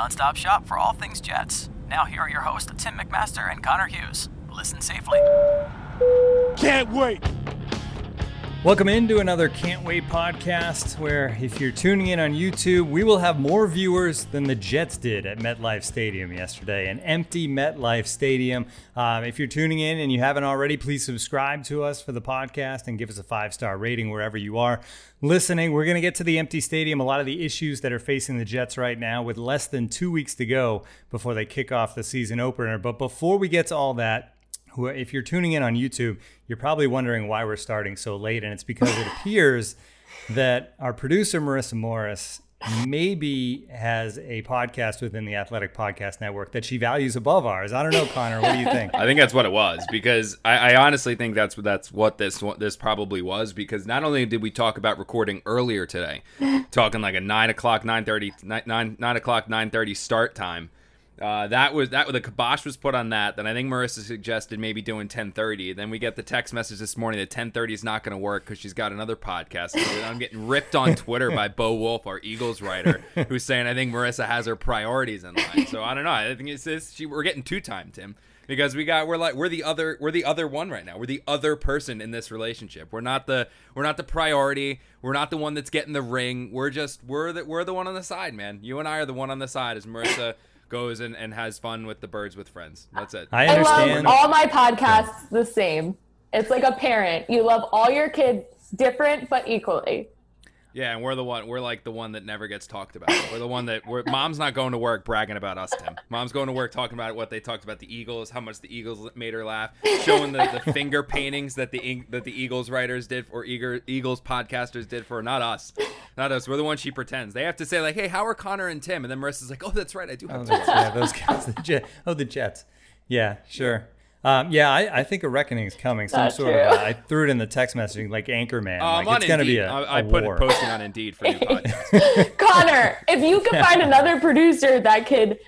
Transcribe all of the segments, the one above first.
nonstop shop for all things Jets. Now, here are your hosts, Tim McMaster and Connor Hughes. Listen safely. Can't wait. Welcome into another Can't Wait podcast, where if you're tuning in on YouTube, we will have more viewers than the Jets did at MetLife Stadium yesterday, an empty MetLife Stadium. Um, if you're tuning in and you haven't already, please subscribe to us for the podcast and give us a five star rating wherever you are listening. We're going to get to the empty stadium, a lot of the issues that are facing the Jets right now, with less than two weeks to go before they kick off the season opener. But before we get to all that, who, if you're tuning in on YouTube, you're probably wondering why we're starting so late. And it's because it appears that our producer, Marissa Morris, maybe has a podcast within the Athletic Podcast Network that she values above ours. I don't know, Connor. What do you think? I think that's what it was because I, I honestly think that's that's what this what this probably was because not only did we talk about recording earlier today, talking like a nine o'clock, nine thirty, nine nine o'clock, nine thirty start time. Uh, that was that. The kibosh was put on that. Then I think Marissa suggested maybe doing 10:30. Then we get the text message this morning that 10:30 is not going to work because she's got another podcast. I'm getting ripped on Twitter by Bo Wulf, our Eagles writer, who's saying I think Marissa has her priorities in line. So I don't know. I think it's this. She, we're getting two time, Tim, because we got we're like we're the other we're the other one right now. We're the other person in this relationship. We're not the we're not the priority. We're not the one that's getting the ring. We're just we're the we're the one on the side, man. You and I are the one on the side as Marissa goes and, and has fun with the birds with friends. That's it. I I understand. love all my podcasts the same. It's like a parent. You love all your kids different but equally. Yeah, and we're the one. We're like the one that never gets talked about. We're the one that. We're, mom's not going to work bragging about us, Tim. Mom's going to work talking about what they talked about the Eagles, how much the Eagles made her laugh, showing the, the finger paintings that the that the Eagles writers did or Eager, Eagles podcasters did for not us, not us. We're the one she pretends. They have to say like, "Hey, how are Connor and Tim?" And then Marissa's like, "Oh, that's right, I do Oh, have." those, yeah, those guys. The Jet, oh, the Jets. Yeah, sure. Um, yeah, I, I think a reckoning is coming. Some Not sort true. of. Uh, I threw it in the text messaging like Anchorman. Uh, I'm like it's gonna Indeed. be a, I, I a put war. it posting on Indeed for new podcasts. Connor, if you could find another producer that could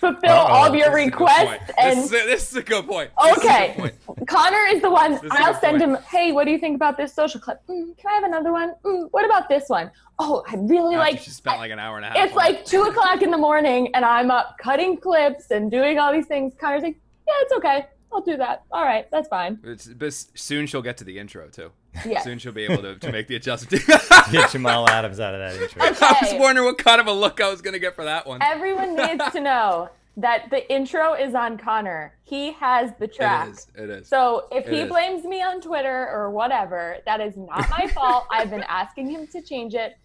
fulfill Uh-oh. all of your This is a good requests and this, is a, this is a good point. This is Okay. good point. Connor is the one. is a I'll send point. him. Hey, what do you think about this social clip? Mm, can I have another one? Mm, what about this one? Oh, I really After like. she spent like an hour and a half. It's on it. like two o'clock in the morning, and I'm up cutting clips and doing all these things. Connor's like, "Yeah, it's okay. I'll do that. All right, that's fine." It's, but soon she'll get to the intro too. Yeah. Soon she'll be able to, to make the adjustment. Get Jamal Adams out of that intro. I was wondering what kind of a look I was gonna get for that one. Everyone needs to know that the intro is on Connor. He has the track. It is. It is. So if It he is. blames me on Twitter or whatever, that is not my fault. I've been asking him to change it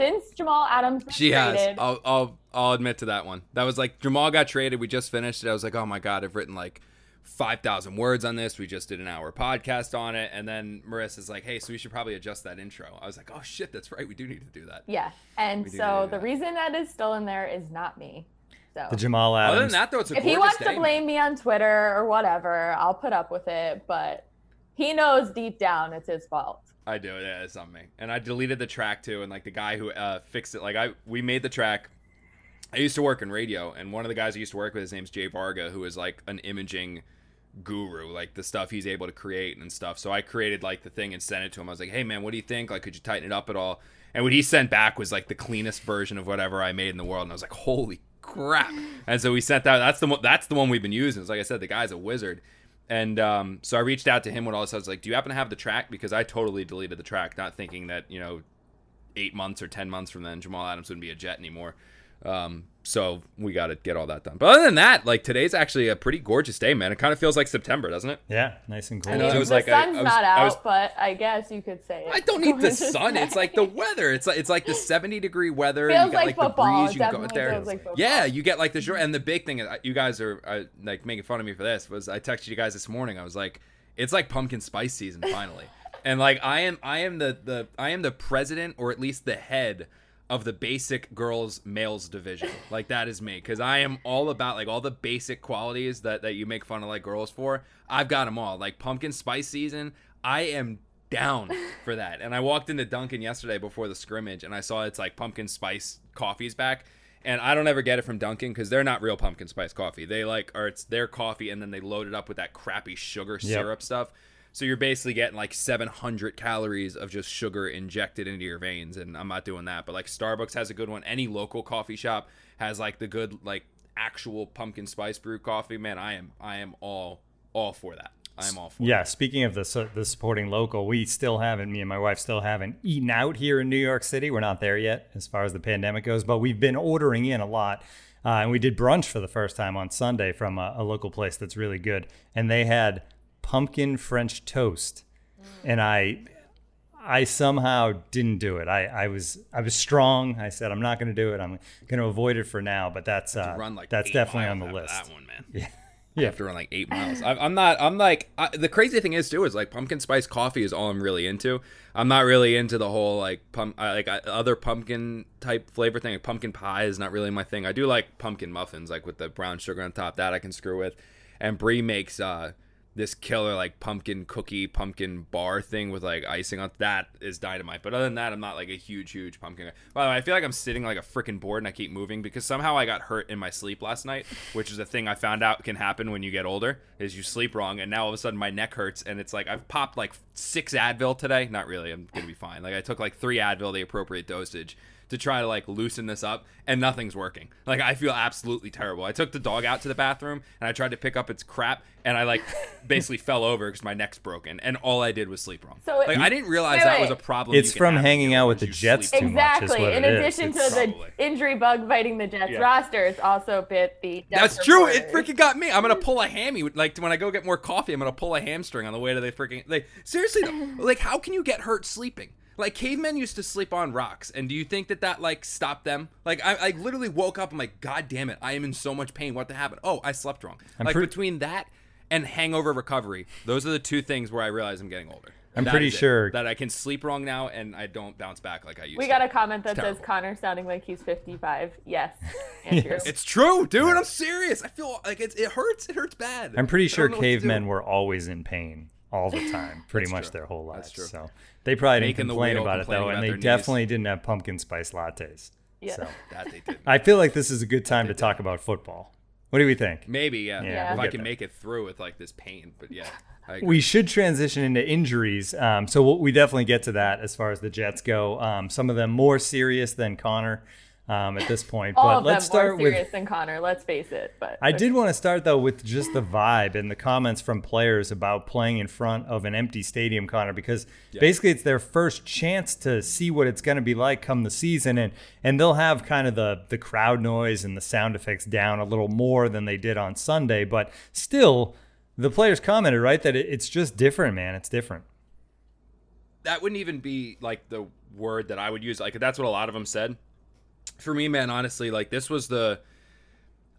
since Jamal Adams was she has. traded. I'll, I'll I'll admit to that one. That was like Jamal got traded. We just finished it. I was like, oh my god, I've written like five thousand words on this. We just did an hour podcast on it, and then Marissa's like, hey, so we should probably adjust that intro. I was like, oh shit, that's right. We do need to do that. Yeah, and We so the that. reason that is still in there is not me. So The Jamal Adams. Other than that, though, it's a if he wants day, to man. blame me on Twitter or whatever, I'll put up with it. But he knows deep down it's his fault. I do. Yeah, it's on me. And I deleted the track too. And like the guy who uh, fixed it, like I we made the track. I used to work in radio, and one of the guys I used to work with, his name's Jay Varga, who is like an imaging guru, like the stuff he's able to create and stuff. So I created like the thing and sent it to him. I was like, "Hey man, what do you think? Like, could you tighten it up at all?" And what he sent back was like the cleanest version of whatever I made in the world. And I was like, "Holy crap!" And so we sent that. That's the. That's the one we've been using. It's like I said, the guy's a wizard. And um, so I reached out to him when all this. I was like, "Do you happen to have the track?" Because I totally deleted the track, not thinking that you know, eight months or ten months from then, Jamal Adams wouldn't be a Jet anymore. Um, so we got to get all that done. But other than that, like today's actually a pretty gorgeous day, man. It kind of feels like September, doesn't it? yeah, nice and cool. I know, mean, it was the like I- sun's I was- not I out, was- but I guess you could say it. I don't need the sun. It's like the weather. It's like it's like the seventy degree weather. Feels you got like like, football. the breeze. You can go definitely there. feels like football. yeah, you get like the short. And the big thing is, uh, you guys are uh, like making fun of me for this. Was I texted you guys this morning? I was like, it's like pumpkin spice season finally. and like I am, I am the the I am the president or at least the head of the basic girls males division. Like that is me because I am all about like all the basic qualities that that you make fun of like girls for. I've got them all. Like pumpkin spice season, I am down for that. And I walked into Dunkin' yesterday before the scrimmage, and I saw it's like pumpkin spice coffee's back. And I don't ever get it from Dunkin' because they're not real pumpkin spice coffee. They like, or it's their coffee, and then they load it up with that crappy sugar syrup stuff. So you're basically getting like 700 calories of just sugar injected into your veins, and I'm not doing that. But like Starbucks has a good one. Any local coffee shop has like the good like actual pumpkin spice brew coffee. Man, I am I am all all for that. I am all for. It. Yeah, speaking of the the supporting local, we still haven't. Me and my wife still haven't eaten out here in New York City. We're not there yet as far as the pandemic goes, but we've been ordering in a lot. Uh, and we did brunch for the first time on Sunday from a, a local place that's really good, and they had pumpkin French toast, and I. I somehow didn't do it. I, I was I was strong. I said I'm not going to do it. I'm going to avoid it for now. But that's uh, Run like that's definitely on the list. That one, man. Yeah. You have to run like eight miles. I, I'm not. I'm like I, the crazy thing is too is like pumpkin spice coffee is all I'm really into. I'm not really into the whole like pump like other pumpkin type flavor thing. Like pumpkin pie is not really my thing. I do like pumpkin muffins like with the brown sugar on top. That I can screw with. And Brie makes uh this killer like pumpkin cookie pumpkin bar thing with like icing on that is dynamite. But other than that i'm not like a huge huge pumpkin guy. By the way i feel like i'm sitting like a freaking board and i keep moving because somehow i got hurt in my sleep last night which is a thing i found out can happen when you get older is you sleep wrong and now all of a sudden my neck hurts and it's like i've popped like six advil today. Not really i'm gonna be fine. Like i took like three advil the appropriate dosage to try to like loosen this up and nothing's working. Like I feel absolutely terrible. I took the dog out to the bathroom and I tried to pick up its crap and I like basically fell over because my neck's broken and all I did was sleep wrong. So like it- I didn't realize Wait, that was a problem. It's from hanging out with the. Jets too much is Exactly. what In it is. addition to It's- the Probably. injury bug biting the Jets Yeah. roster, it's also bit the. That's Denver true. It freaking got me. I'm gonna pull a hammy. Like when I go get more coffee, I'm gonna pull a hamstring on the way to the freaking. Like seriously, though, like how can you get hurt sleeping? Like cavemen used to sleep on rocks, and do you think that that like stopped them? Like I, I literally woke up. I'm like, God damn it! I am in so much pain. What the happened? Oh, I slept wrong. like pre- between that and hangover recovery, those are the two things where I realize I'm getting older. I'm That pretty is it. sure- that I can sleep wrong now, and I don't bounce back like I used to. We to. got a comment that says. Connor sounding like he's 55. Yes, Andrew. It's true, dude. I'm serious. I feel like it's, it hurts. It hurts bad. I'm pretty sure don't know what to do. cavemen were always in pain all the time, pretty much true. their whole That's lives. true. So they probably didn't Making the complain about it complaining though, and about they their knees. definitely didn't have pumpkin spice lattes. Yeah. So That they did. I feel like this is a good time to talk about football. What do we think? Maybe, yeah. Yeah, if we'll I can there. make it through with like this pain, but yeah. We should transition into injuries. Um, so we'll, we definitely get to that as far as the Jets go. Um, some of them more serious than Connor um, at this point. All but of let's them more start with. serious than Connor. Let's face it. But I did want to start though with just the vibe and the comments from players about playing in front of an empty stadium, Connor, because basically it's their first chance to see what it's going to be like come the season, and and they'll have kind of the the crowd noise and the sound effects down a little more than they did on Sunday, but still, the players commented right that it, it's just different, man. It's different. that wouldn't even be like the word that I would use. Like that's what a lot of them said. For me, man, honestly, like this was the.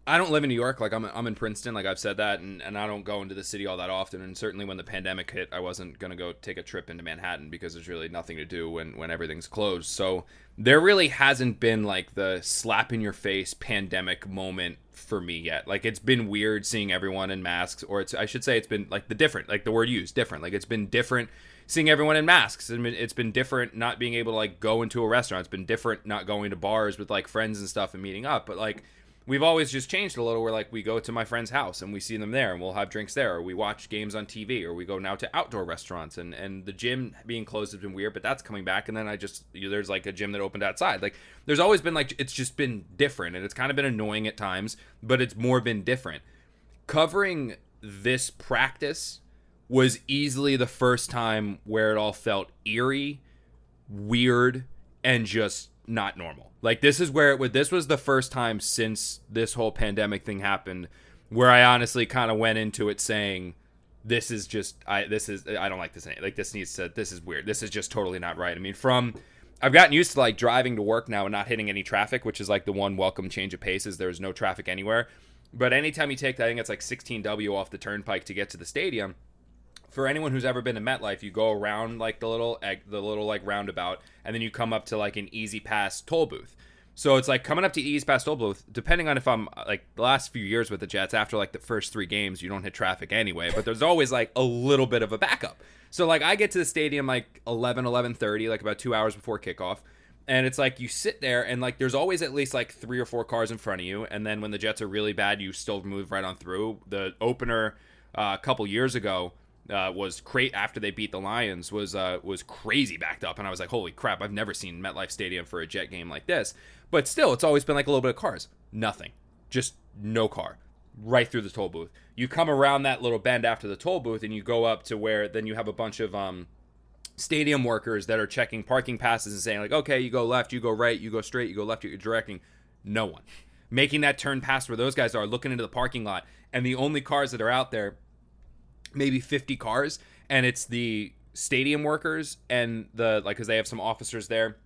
I don't live in New York. Like I'm, I'm in Princeton. Like I've said that, and, and I don't go into the city all that often. And certainly when the pandemic hit, I wasn't gonna go take a trip into Manhattan because there's really nothing to do when when everything's closed. So there really hasn't been like the slap in your face pandemic moment for me yet. Like it's been weird seeing everyone in masks, or it's I should say it's been like the different, like the word used, different. Like it's been different seeing everyone in masks. Been, it's been different not being able to like go into a restaurant. It's been different not going to bars with like friends and stuff and meeting up. But like we've always just changed a little. Where like we go to my friend's house and we see them there and we'll have drinks there. Or we watch games on TV or we go now to outdoor restaurants and and the gym being closed has been weird but that's coming back. And then I just you know, there's like a gym that opened outside. Like there's always been like it's just been different and it's kind of been annoying at times but it's more been different. Covering this practice was easily the first time where it all felt eerie, weird, and just not normal. Like this is where it would this was the first time since this whole pandemic thing happened where I honestly kind of went into it saying this is just I this is I don't like this like this needs to this is weird. This is just totally not right. I mean from I've gotten used to like driving to work now and not hitting any traffic, which is like the one welcome change of pace is there's no traffic anywhere. But anytime you take, that, I think it's like 16W off the turnpike to get to the stadium. For anyone who's ever been to MetLife, you go around like the little the little like roundabout, and then you come up to like an E-ZPass toll booth. So it's like coming up to E-ZPass toll booth. depending on if I'm like the last few years with the Jets, after like the first three games, you don't hit traffic anyway, but there's always like a little bit of a backup. So like I get to the stadium like 11, 11.30, like about two hours before kickoff. And it's like you sit there and like there's always at least like three or four cars in front of you. And then when the Jets are really bad, you still move right on through. The opener uh, a couple years ago, uh, was great after they beat the Lions was uh, was crazy backed up, and I was like, holy crap! I've never seen MetLife Stadium for a Jet game like this. But still, it's always been like a little bit of cars, nothing, just no car, right through the toll booth. You come around that little bend after the toll booth, and you go up to where then you have a bunch of um, stadium workers that are checking parking passes and saying like, okay, you go left, you go right, you go straight, you go left, you're directing. No one making that turn past where those guys are looking into the parking lot, and the only cars that are out there maybe 50 cars and it's the stadium workers and the like because they have some officers there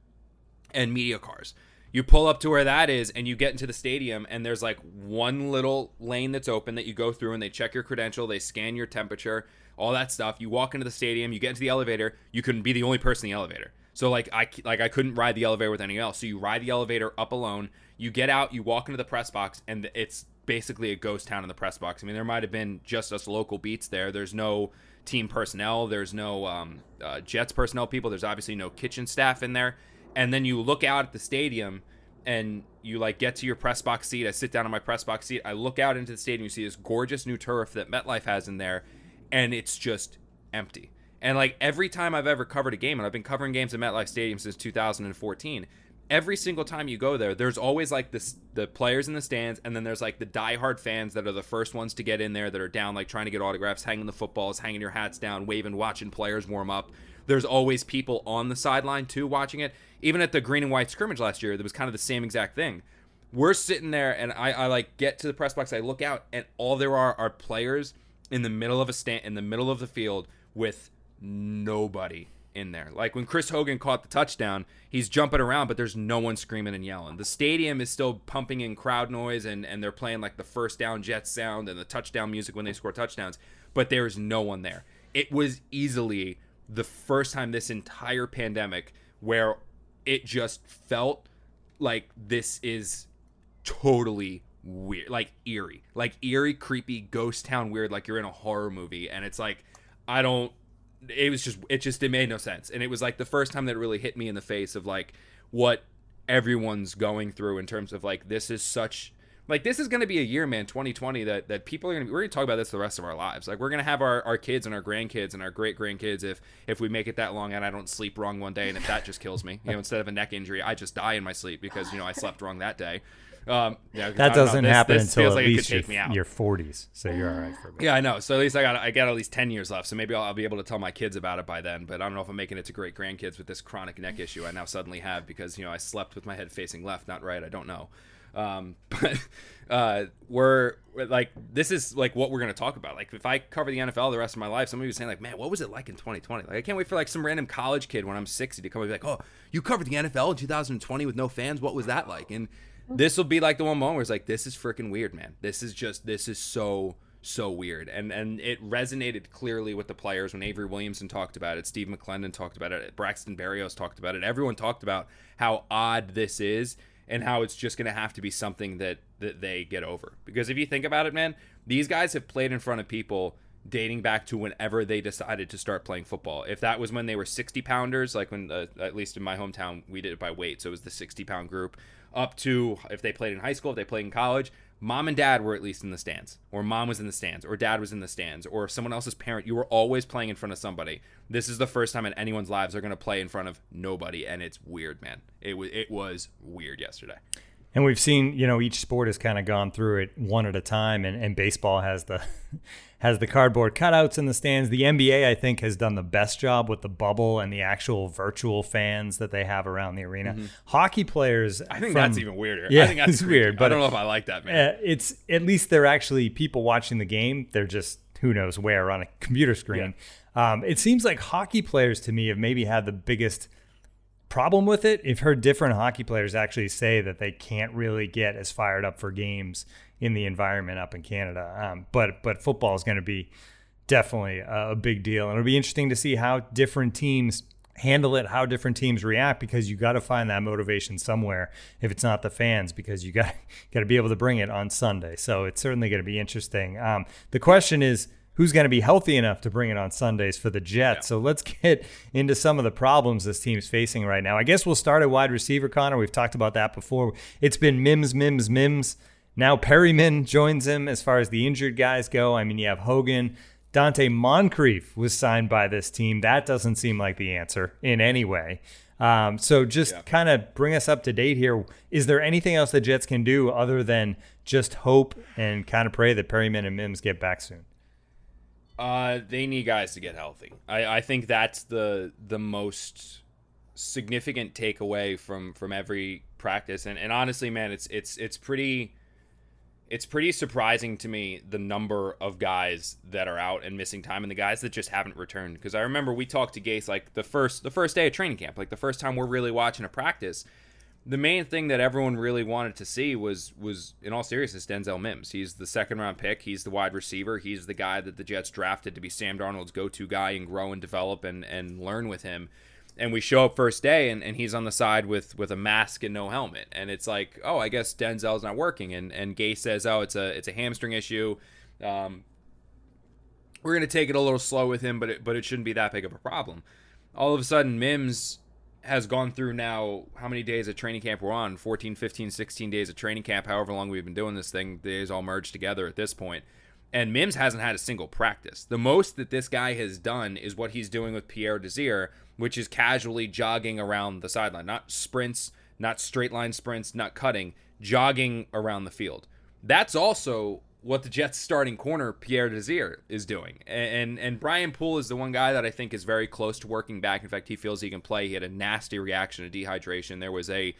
and media cars. You pull up to where that is and you get into the stadium and there's like one little lane that's open that you go through and they check your credential they scan your temperature all that stuff. You walk into the stadium you get into the elevator you couldn't be the only person in the elevator. So like i like i couldn't ride the elevator with anyone else. So you ride the elevator up alone you get out you walk into the press box and it's basically a ghost town in the press box. I mean, there might have been just us local beats there. There's no team personnel. There's no um, uh, Jets personnel people. There's obviously no kitchen staff in there. And then you look out at the stadium and you like get to your press box seat. I sit down on my press box seat. I look out into the stadium. You see this gorgeous new turf that MetLife has in there, and it's just empty. And like every time I've ever covered a game, and I've been covering games at MetLife Stadium since 2014 every single time you go there, there's always like this the players in the stands, and then there's like the diehard fans that are the first ones to get in there that are down, like trying to get autographs, hanging the footballs, hanging your hats down, waving, watching players warm up. There's always people on the sideline too watching it. Even at the green and white scrimmage last year, there was kind of the same exact thing. We're sitting there, and I, I like get to the press box. I look out, and all there are are players in the middle of a stand, in the middle of the field, with nobody in there. Like when Chris Hogan caught the touchdown, he's jumping around, but there's no one screaming and yelling. The stadium is still pumping in crowd noise, and, and they're playing like the first down Jets sound and the touchdown music when they score touchdowns, but there's no one there. It was easily the first time this entire pandemic where it just felt like this is totally weird, like eerie, like eerie, creepy, ghost town weird, like you're in a horror movie, and it's like I don't it was just it just it made no sense. And it was like the first time that it really hit me in the face of like what everyone's going through in terms of like this is such like this is going to be a year man 2020 that that people are going to be we're going to talk about this the rest of our lives. Like we're going to have our, our kids and our grandkids and our great grandkids if if we make it that long and i don't sleep wrong one day and if that just kills me. You know instead of a neck injury i just die in my sleep because you know i slept wrong that day um, yeah, that doesn't this, happen this until at like least your, your 40s, so you're all right for me. Yeah, I know. So at least I got I got at least 10 years left. So maybe I'll, I'll, be able to tell my kids about it by then. But I don't know if I'm making it to great grandkids with this chronic neck issue I now suddenly have because you know I slept with my head facing left, not right. I don't know. Um, but uh, we're like this is like what we're gonna talk about. Like if I cover the NFL the rest of my life, somebody was saying like, man, what was it like in 2020? Like I can't wait for like some random college kid when I'm 60 to come and be like, oh, you covered the NFL in 2020 with no fans. What was that like? And this will be like the one moment where it's like, this is freaking weird, man. This is just, this is so, so weird. And and it resonated clearly with the players when Avery Williamson talked about it, Steve McLendon talked about it, Braxton Berrios talked about it. Everyone talked about how odd this is and how it's just going to have to be something that that they get over. Because if you think about it, man, these guys have played in front of people dating back to whenever they decided to start playing football. If that was when they were 60 pounders, like when, uh, at least in my hometown, we did it by weight. So it was the 60 pound group up to if they played in high school, if they played in college, mom and dad were at least in the stands, or mom was in the stands, or dad was in the stands, or someone else's parent. You were always playing in front of somebody. This is the first time in anyone's lives they're going to play in front of nobody, and it's weird, man. It was it was weird yesterday. And we've seen, you know, each sport has kind of gone through it one at a time, and, and baseball has the has the cardboard cutouts in the stands. The NBA, I think, has done the best job with the bubble and the actual virtual fans that they have around the arena. Mm-hmm. Hockey players, I think from, that's even weirder. Yeah, I think that's it's weird. But I don't know if I like that, man. Uh, it's at least they're actually people watching the game. They're just who knows where on a computer screen. Yeah. Um, it seems like hockey players to me have maybe had the biggest problem with it. I've heard different hockey players actually say that they can't really get as fired up for games in the environment up in Canada. Um, but but football is going to be definitely a big deal, and it'll be interesting to see how different teams handle it, how different teams react, because you got to find that motivation somewhere. If it's not the fans, because you got got to be able to bring it on Sunday. So it's certainly going to be interesting. Um, the question is. Who's going to be healthy enough to bring it on Sundays for the Jets? Yeah. So let's get into some of the problems this team's facing right now. I guess we'll start at wide receiver, Connor. We've talked about that before. It's been Mims, Mims, Mims. Now Perriman joins him as far as the injured guys go. I mean, you have Hogan, Donte Moncrief was signed by this team. That doesn't seem like the answer in any way. Um, so just yeah. kind of bring us up to date here. Is there anything else the Jets can do other than just hope and kind of pray that Perriman and Mims get back soon? Uh, they need guys to get healthy. I, I think that's the the most significant takeaway from from every practice. And and honestly, man, it's it's it's pretty it's pretty surprising to me the number of guys that are out and missing time and the guys that just haven't returned because i remember we talked to gase like the first the first day of training camp like the first time we're really watching a practice the main thing that everyone really wanted to see was was in all seriousness denzel mims. He's the second round pick. He's the wide receiver. He's the guy that the jets drafted to be sam darnold's go-to guy and grow and develop and and learn with him. And we show up first day and, and he's on the side with with a mask and no helmet. And it's like oh i guess denzel's not working. And and Gase says oh it's a it's a hamstring issue. Um, we're to take it a little slow with him but it, but it shouldn't be that big of a problem. All of a sudden mims has gone through now how many days of training camp we're on 14 15 16 days of training camp however long we've been doing this thing days all merged together at this point and Mims hasn't had a single practice. The most that this guy has done is what he's doing with Pierre Desir, which is casually jogging around the sideline, not sprints, not straight line sprints, not cutting, jogging around the field. That's also what the Jets starting corner Pierre Desir is doing. And, and, Brian Poole is the one guy that I think is very close to working back. In fact, he feels he can play. He had a nasty reaction to dehydration. There was a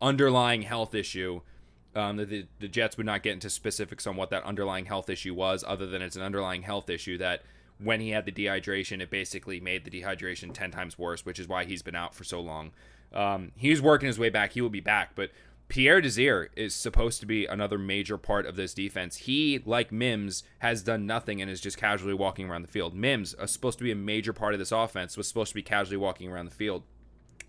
underlying health issue um, the, the Jets would not get into specifics on what that underlying health issue was, other than it's an underlying health issue that when he had the dehydration, it basically made the dehydration 10 times worse, which is why he's been out for so long. Um, he's working his way back. He will be back. But Pierre Desir is supposed to be another major part of this defense. He, like Mims, has done nothing and is just casually walking around the field. Mims, uh, supposed to be a major part of this offense, was supposed to be casually walking around the field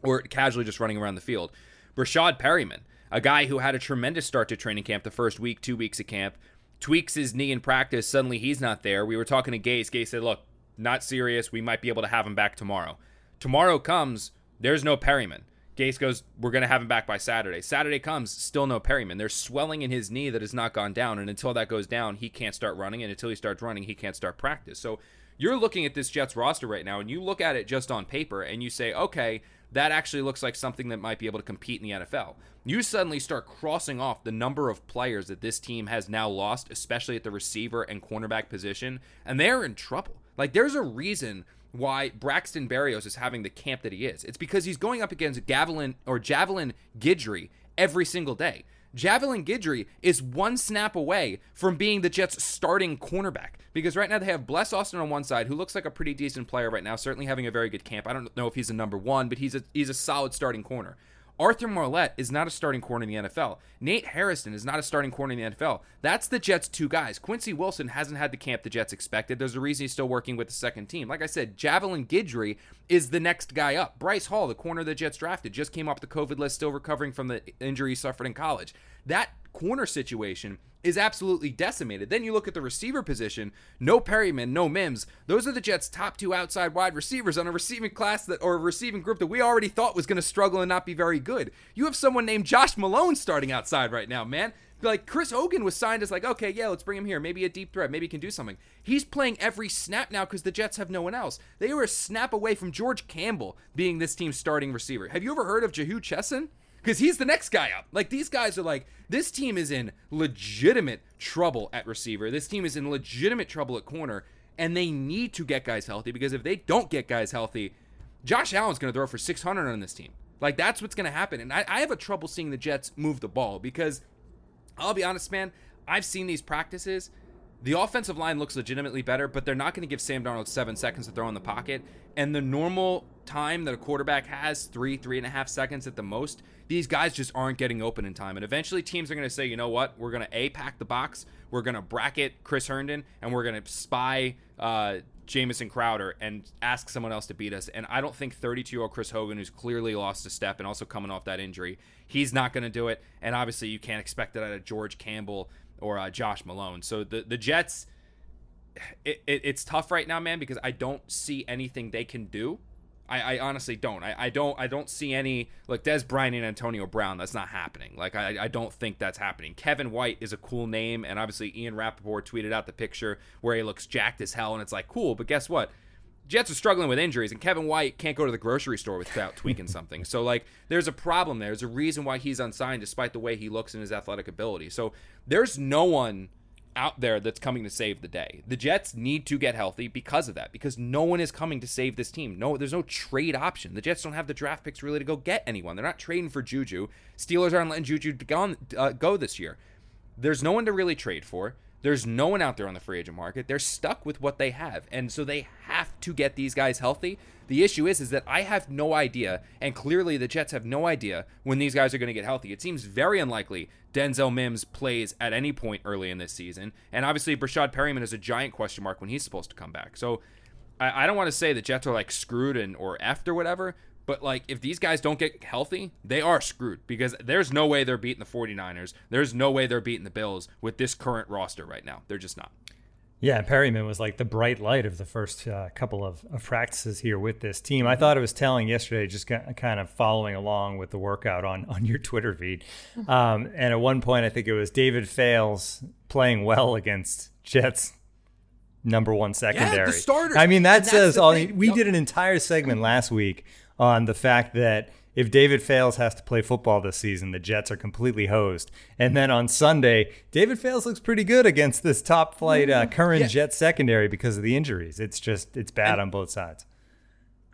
or casually just running around the field. Breshad Perriman, a guy who had a tremendous start to training camp the first week, two weeks of camp, tweaks his knee in practice. Suddenly he's not there. We were talking to Gase. Gase said, Look, not serious. We might be able to have him back tomorrow. Tomorrow comes, there's no Perriman. Gase goes, We're going to have him back by Saturday. Saturday comes, still no Perriman. There's swelling in his knee that has not gone down. And until that goes down, he can't start running. And until he starts running, he can't start practice. So you're looking at this Jets roster right now and you look at it just on paper and you say, Okay, that actually looks like something that might be able to compete in the NFL. You suddenly start crossing off the number of players that this team has now lost, especially at the receiver and cornerback position, and they're in trouble. Like, there's a reason why Braxton Berrios is having the camp that he is. It's because he's going up against Gavilan or Javelin Guidry every single day. Javelin Guidry is one snap away from being the Jets' starting cornerback because right now they have Bless Austin on one side, who looks like a pretty decent player right now, certainly having a very good camp. I don't know if he's a number one, but he's a he's a solid starting corner. Arthur Maulet is not a starting corner in the NFL. Nate Hairston is not a starting corner in the NFL. That's the Jets' two guys. Quincy Wilson hasn't had the camp the Jets expected. There's a reason he's still working with the second team. Like I said, Javelin Guidry is the next guy up. Bryce Hall, the corner the Jets drafted, just came off the COVID list, still recovering from the injury he suffered in college. That corner situation is absolutely decimated. Then you look at the receiver position, no Perriman, no Mims. Those are the Jets' top two outside wide receivers on a receiving class that or a receiving group that we already thought was going to struggle and not be very good. You have someone named Josh Malone starting outside right now, man. Like Chris Hogan was signed as like, okay, yeah, let's bring him here. Maybe a deep threat. Maybe he can do something. He's playing every snap now because the Jets have no one else. They were a snap away from George Campbell being this team's starting receiver. Have you ever heard of Jehu Chesson? because he's the next guy up. Like these guys are like this team is in legitimate trouble at receiver. This team is in legitimate trouble at corner, and they need to get guys healthy because if they don't get guys healthy, Josh Allen's going to throw for 600 on this team. Like that's what's going to happen. And I, I have a trouble seeing the Jets move the ball because I'll be honest, man. I've seen these practices. The offensive line looks legitimately better, but they're not going to give Sam Darnold seven seconds to throw in the pocket. And the normal time that a quarterback has, three, three and a half seconds at the most, these guys just aren't getting open in time. And eventually teams are going to say, you know what? We're going to A, pack the box. We're going to bracket Chris Herndon, and we're going to spy uh, Jamison Crowder and ask someone else to beat us. And I don't think 32 year old Chris Hogan, who's clearly lost a step and also coming off that injury, he's not going to do it. And obviously, you can't expect that out of George Campbell or uh, Josh Malone. So the the Jets, it, it, it's tough right now, man, because I don't see anything they can do I, I honestly don't. I, I don't. I don't see any like Dez Bryant and Antonio Brown. That's not happening. Like I, I don't think that's happening. Kevin White is a cool name, and obviously Ian Rapoport tweeted out the picture where he looks jacked as hell, and it's like cool. But guess what? Jets are struggling with injuries, and Kevin White can't go to the grocery store without tweaking something. So, like, there's a problem there. There's a reason why he's unsigned, despite the way he looks and his athletic ability. So, there's no one out there that's coming to save the day. The Jets need to get healthy because of that, because no one is coming to save this team. No, there's no trade option. The Jets don't have the draft picks really to go get anyone. They're not trading for Juju. Steelers aren't letting Juju go, uh, go this year. There's no one to really trade for. There's no one out there on the free agent market. They're stuck with what they have, and so they have to get these guys healthy. The issue is, is that I have no idea, and clearly the Jets have no idea when these guys are going to get healthy. It seems very unlikely Denzel Mims plays at any point early in this season, and obviously Breshad Perriman is a giant question mark when he's supposed to come back. So I, I don't want to say the Jets are like screwed and or effed or whatever, but like if these guys don't get healthy, they are screwed because there's no way they're beating the 49ers. There's no way they're beating the Bills with this current roster right now. They're just not. Yeah, Perriman was like the bright light of the first uh, couple of, of, practices here with this team. I thought it was telling yesterday, just kind of following along with the workout on, on your Twitter feed. Um, and at one point, I think it was David Fales playing well against Jets number one secondary. Yeah, the starters. I mean, that says all. We yep. did an entire segment last week on the fact that if David Fales has to play football this season, the Jets are completely hosed. And then on Sunday, David Fales looks pretty good against this top flight uh, mm-hmm. current yeah. Jet secondary because of the injuries. It's just it's bad and, on both sides.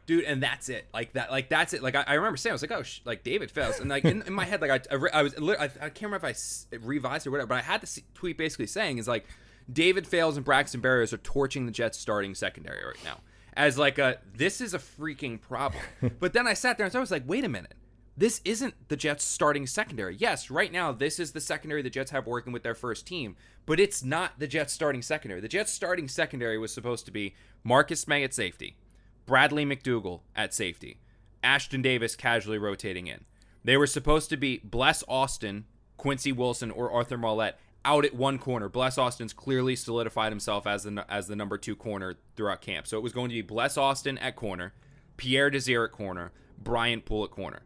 Dude, and that's it. Like that. Like that's it. Like I, I remember saying, I was like, oh, sh-, like David Fales, and like in, in my head, like I, I, I was, I, I, can't remember if I revised or whatever, but I had this tweet basically saying is like, David Fales and Braxton Berrios are torching the Jets starting secondary right now as like a this is a freaking problem. but then I sat there and I was like, wait a minute. This isn't the Jets starting secondary. Yes, right now this is the secondary the Jets have working with their first team, but it's not the Jets starting secondary. The Jets starting secondary was supposed to be Marcus Maye at safety, Bradley McDougald at safety, Ashtyn Davis casually rotating in. They were supposed to be Bless Austin, Quincy Wilson, or Arthur Maulet out at one corner. Bless Austin's clearly solidified himself as the as the number two corner throughout camp. So it was going to be Bless Austin at corner, Pierre Desir at corner, Brian Poole at corner.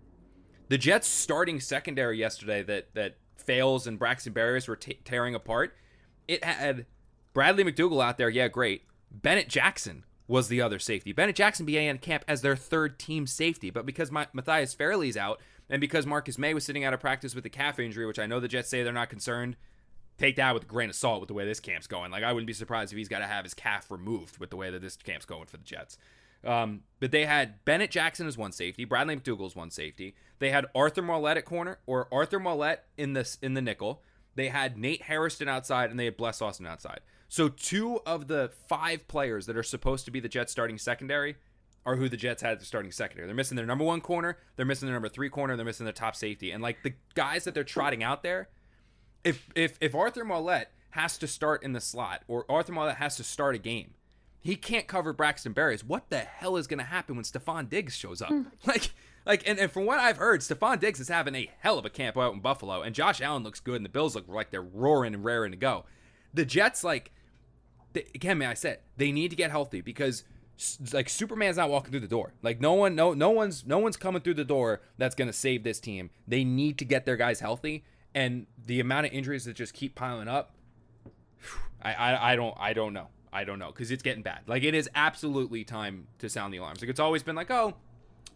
The Jets starting secondary yesterday that that Fales and Braxton Berrios were t- tearing apart. It had Bradley McDougald out there, yeah, great. Bennett Jackson was the other safety. Bennett Jackson began camp as their third team safety, but because my, Matthias Farley's out, and because Marcus Maye was sitting out of practice with a calf injury, which I know the Jets say they're not concerned take that with a grain of salt with the way this camp's going. Like I wouldn't be surprised if he's got to have his calf removed with the way that this camp's going for the Jets. Um, but they had Bennett Jackson as one safety, Bradley McDougald as one safety. They had Arthur Maulet at corner or Arthur Maulet in this in the nickel. They had Nate Hairston outside and they had Bless Austin outside. So two of the five players that are supposed to be the Jets starting secondary are who the Jets had the starting secondary. They're missing their number one corner, they're missing their number three corner, they're missing their top safety. And like the guys that they're trotting out there, if if if Arthur Maulet has to start in the slot or Arthur Maulet has to start a game, he can't cover Braxton Berrios. What the hell is going to happen when Stefon Diggs shows up? Mm. Like like and, and from what I've heard, Stefon Diggs is having a hell of a camp out in Buffalo, and Josh Allen looks good, and the Bills look like they're roaring and raring to go. The Jets, like they, again, man, I said they need to get healthy because like Superman's not walking through the door. Like no one, no, no one's, no one's coming through the door that's gonna save this team. They need to get their guys healthy, and the amount of injuries that just keep piling up, I, I, I don't I don't know. I don't know because it's getting bad. Like it is absolutely time to sound the alarms. Like it's always been like, oh,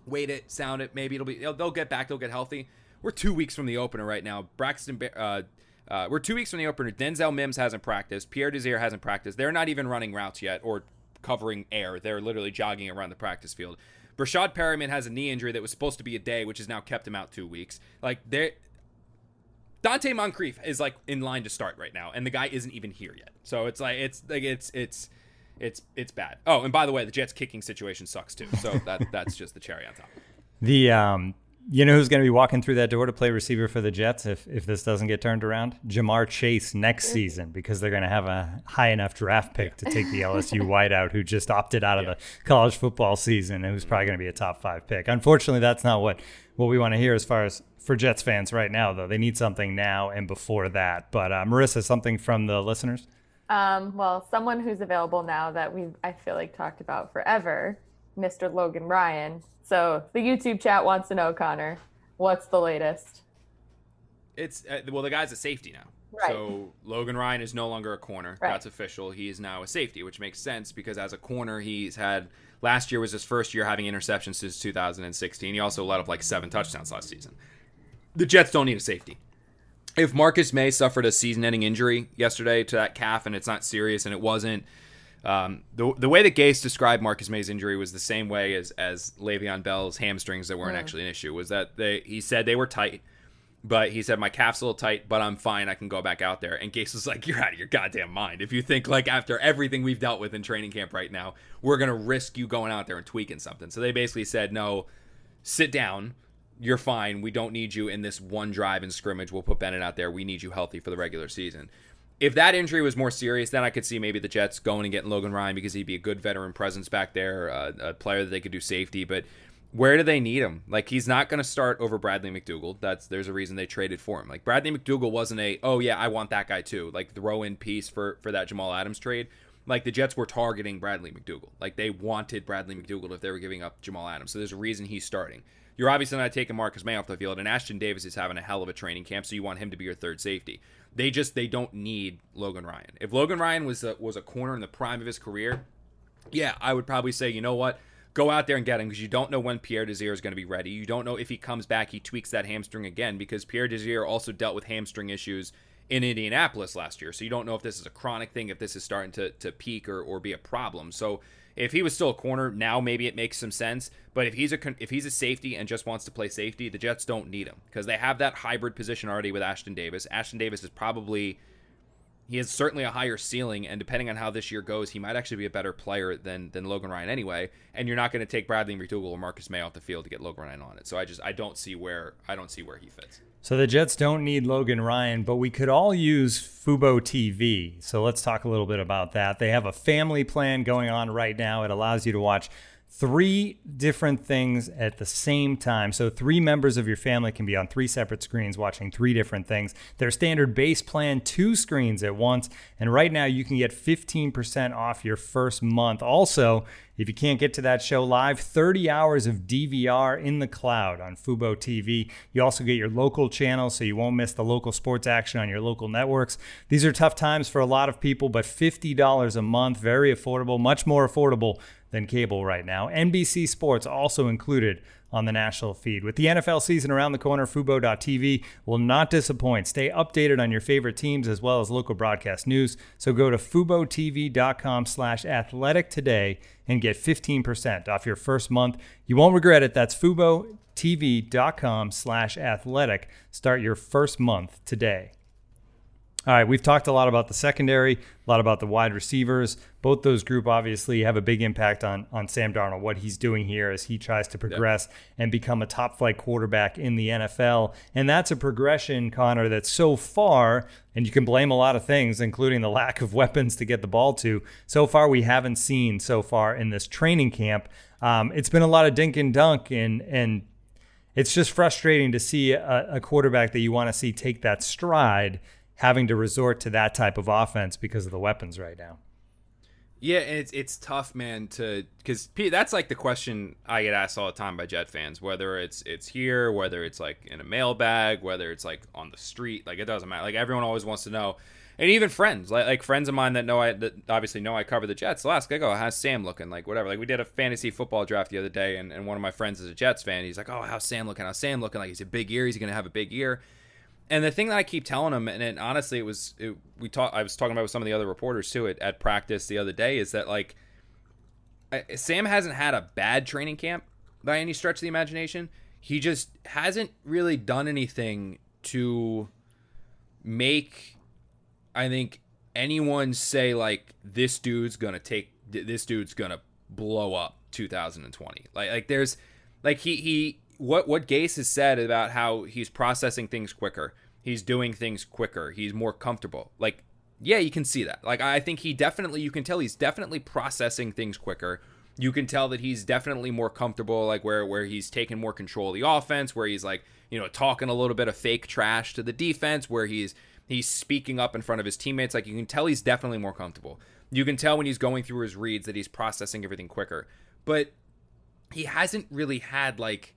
wait it, sound it. Maybe it'll be they'll get back. They'll get healthy. We're two weeks from the opener right now. Braxton, uh, uh, we're two weeks from the opener. Denzel Mims hasn't practiced. Pierre Desir hasn't practiced. They're not even running routes yet or covering air. They're literally jogging around the practice field. Breshad Perriman has a knee injury that was supposed to be a day, which has now kept him out two weeks. Like they're Donte Moncrief is like in line to start right now, and the guy isn't even here yet. So it's like it's like it's it's it's it's bad. Oh, and by the way, the Jets kicking situation sucks too. So that that's just the cherry on top. The um You know who's going to be walking through that door to play receiver for the Jets if, if this doesn't get turned around? Ja'Marr Chase next season because they're going to have a high enough draft pick to take the LSU wideout who just opted out of yeah. the college football season and who's probably going to be a top five pick. Unfortunately, that's not what, what we want to hear as far as for Jets fans right now, though. They need something now and before that. But uh, Marissa, something from the listeners? Um, well, someone who's available now that we I feel like talked about forever, Mr. Logan Ryan so the YouTube chat wants to know, Connor, what's the latest? It's uh, well, the guy's a safety now. Right. So Logan Ryan is no longer a corner. Right. That's official. He is now a safety, which makes sense because as a corner, he's had last year was his first year having interceptions since 2016. He also let up like seven touchdowns last season. The Jets don't need a safety. If Marcus Maye suffered a season-ending injury yesterday to that calf and it's not serious and it wasn't um, the, the way that Gase described Marcus Maye's injury was the same way as as Le'Veon Bell's hamstrings that weren't mm. actually an issue. Was that they he said they were tight, but he said my calf's a little tight, but I'm fine. I can go back out there. And Gase was like, "You're out of your goddamn mind if you think like after everything we've dealt with in training camp right now, we're gonna risk you going out there and tweaking something." So they basically said, "No, sit down." You're fine. We don't need you in this one drive and scrimmage. We'll put Bennett out there. We need you healthy for the regular season if that injury was more serious, then I could see maybe the Jets going and getting Logan Ryan because he'd be a good veteran presence back there, uh, a player that they could do safety. But where do they need him? Like he's not going to start over Bradley McDougald. That's there's a reason they traded for him. Like Bradley McDougald wasn't a oh yeah I want that guy too. Like throw in piece for for that Jamal Adams trade. Like the Jets were targeting Bradley McDougald. Like they wanted Bradley McDougald if they were giving up Jamal Adams. So there's a reason he's starting. You're obviously not taking Marcus Maye off the field, and Ashtyn Davis is having a hell of a training camp, so you want him to be your third safety. They just they don't need Logan Ryan. If Logan Ryan was a, was a corner in the prime of his career, yeah, I would probably say, you know what? Go out there and get him because you don't know when Pierre Desir is going to be ready. You don't know if he comes back, he tweaks that hamstring again because Pierre Desir also dealt with hamstring issues in Indianapolis last year. So you don't know if this is a chronic thing, if this is starting to, to peak or, or be a problem. So if he was still a corner, now maybe it makes some sense. But if he's a if he's a safety and just wants to play safety, the Jets don't need him because they have that hybrid position already with Ashtyn Davis. Ashtyn Davis is probably he has certainly a higher ceiling, and depending on how this year goes, he might actually be a better player than than Logan Ryan anyway. And you're not going to take Bradley McDougald or Marcus Maye off the field to get Logan Ryan on it. So I just I don't see where I don't see where he fits. So the Jets don't need Logan Ryan, but we could all use Fubo TV. So let's talk a little bit about that. They have a family plan going on right now. It allows you to watch three different things at the same time. So, three members of your family can be on three separate screens watching three different things. Their standard base plan, two screens at once. And right now, you can get 15% off your first month. Also, if you can't get to that show live, 30 hours of DVR in the cloud on Fubo TV. You also get your local channel so you won't miss the local sports action on your local networks. These are tough times for a lot of people, but $50 a month, very affordable, much more affordable than cable right now. NBC Sports also included on the national feed. With the NFL season around the corner, Fubo.tv will not disappoint. Stay updated on your favorite teams as well as local broadcast news. So go to FuboTV.com slash athletic today and get 15% off your first month. You won't regret it. That's FuboTV.com slash athletic. Start your first month today. All right, we've talked a lot about the secondary, a lot about the wide receivers. Both those group obviously have a big impact on on Sam Darnold, what he's doing here as he tries to progress and become a top flight quarterback in the NFL. And that's a progression, Connor, that so far, and you can blame a lot of things, including the lack of weapons to get the ball to. So far, we haven't seen so far in this training camp. Um, it's been a lot of dink and dunk, and and it's just frustrating to see a, a quarterback that you want to see take that stride having to resort to that type of offense because of the weapons right now. Yeah, and it's it's tough, man, to because that's like the question I get asked all the time by Jet fans, whether it's it's here, whether it's like in a mailbag, whether it's like on the street, like it doesn't matter. Like everyone always wants to know, and even friends, like like friends of mine that know I that obviously know I cover the Jets. They'll ask, I go, oh, how's Sam looking? Like whatever. Like we did a fantasy football draft the other day, and, and one of my friends is a Jets fan. He's like, oh, how's Sam looking? How's Sam looking? Like he's a big year. He's gonna have a big year and the thing that I keep telling him, and it, honestly, it was it, we talked. I was talking about with some of the other reporters too at, at practice the other day, is that like I, Sam hasn't had a bad training camp by any stretch of the imagination. He just hasn't really done anything to make, I think, anyone say like this dude's gonna take this dude's gonna blow up 2020. Like like there's like he he what what Gase has said about how he's processing things quicker, he's doing things quicker, he's more comfortable. Like, yeah, you can see that. Like, I think he definitely, you can tell he's definitely processing things quicker. You can tell that he's definitely more comfortable, like where where he's taking more control of the offense, where he's like, you know, talking a little bit of fake trash to the defense, where he's he's speaking up in front of his teammates. Like you can tell he's definitely more comfortable. You can tell when he's going through his reads that he's processing everything quicker. But he hasn't really had like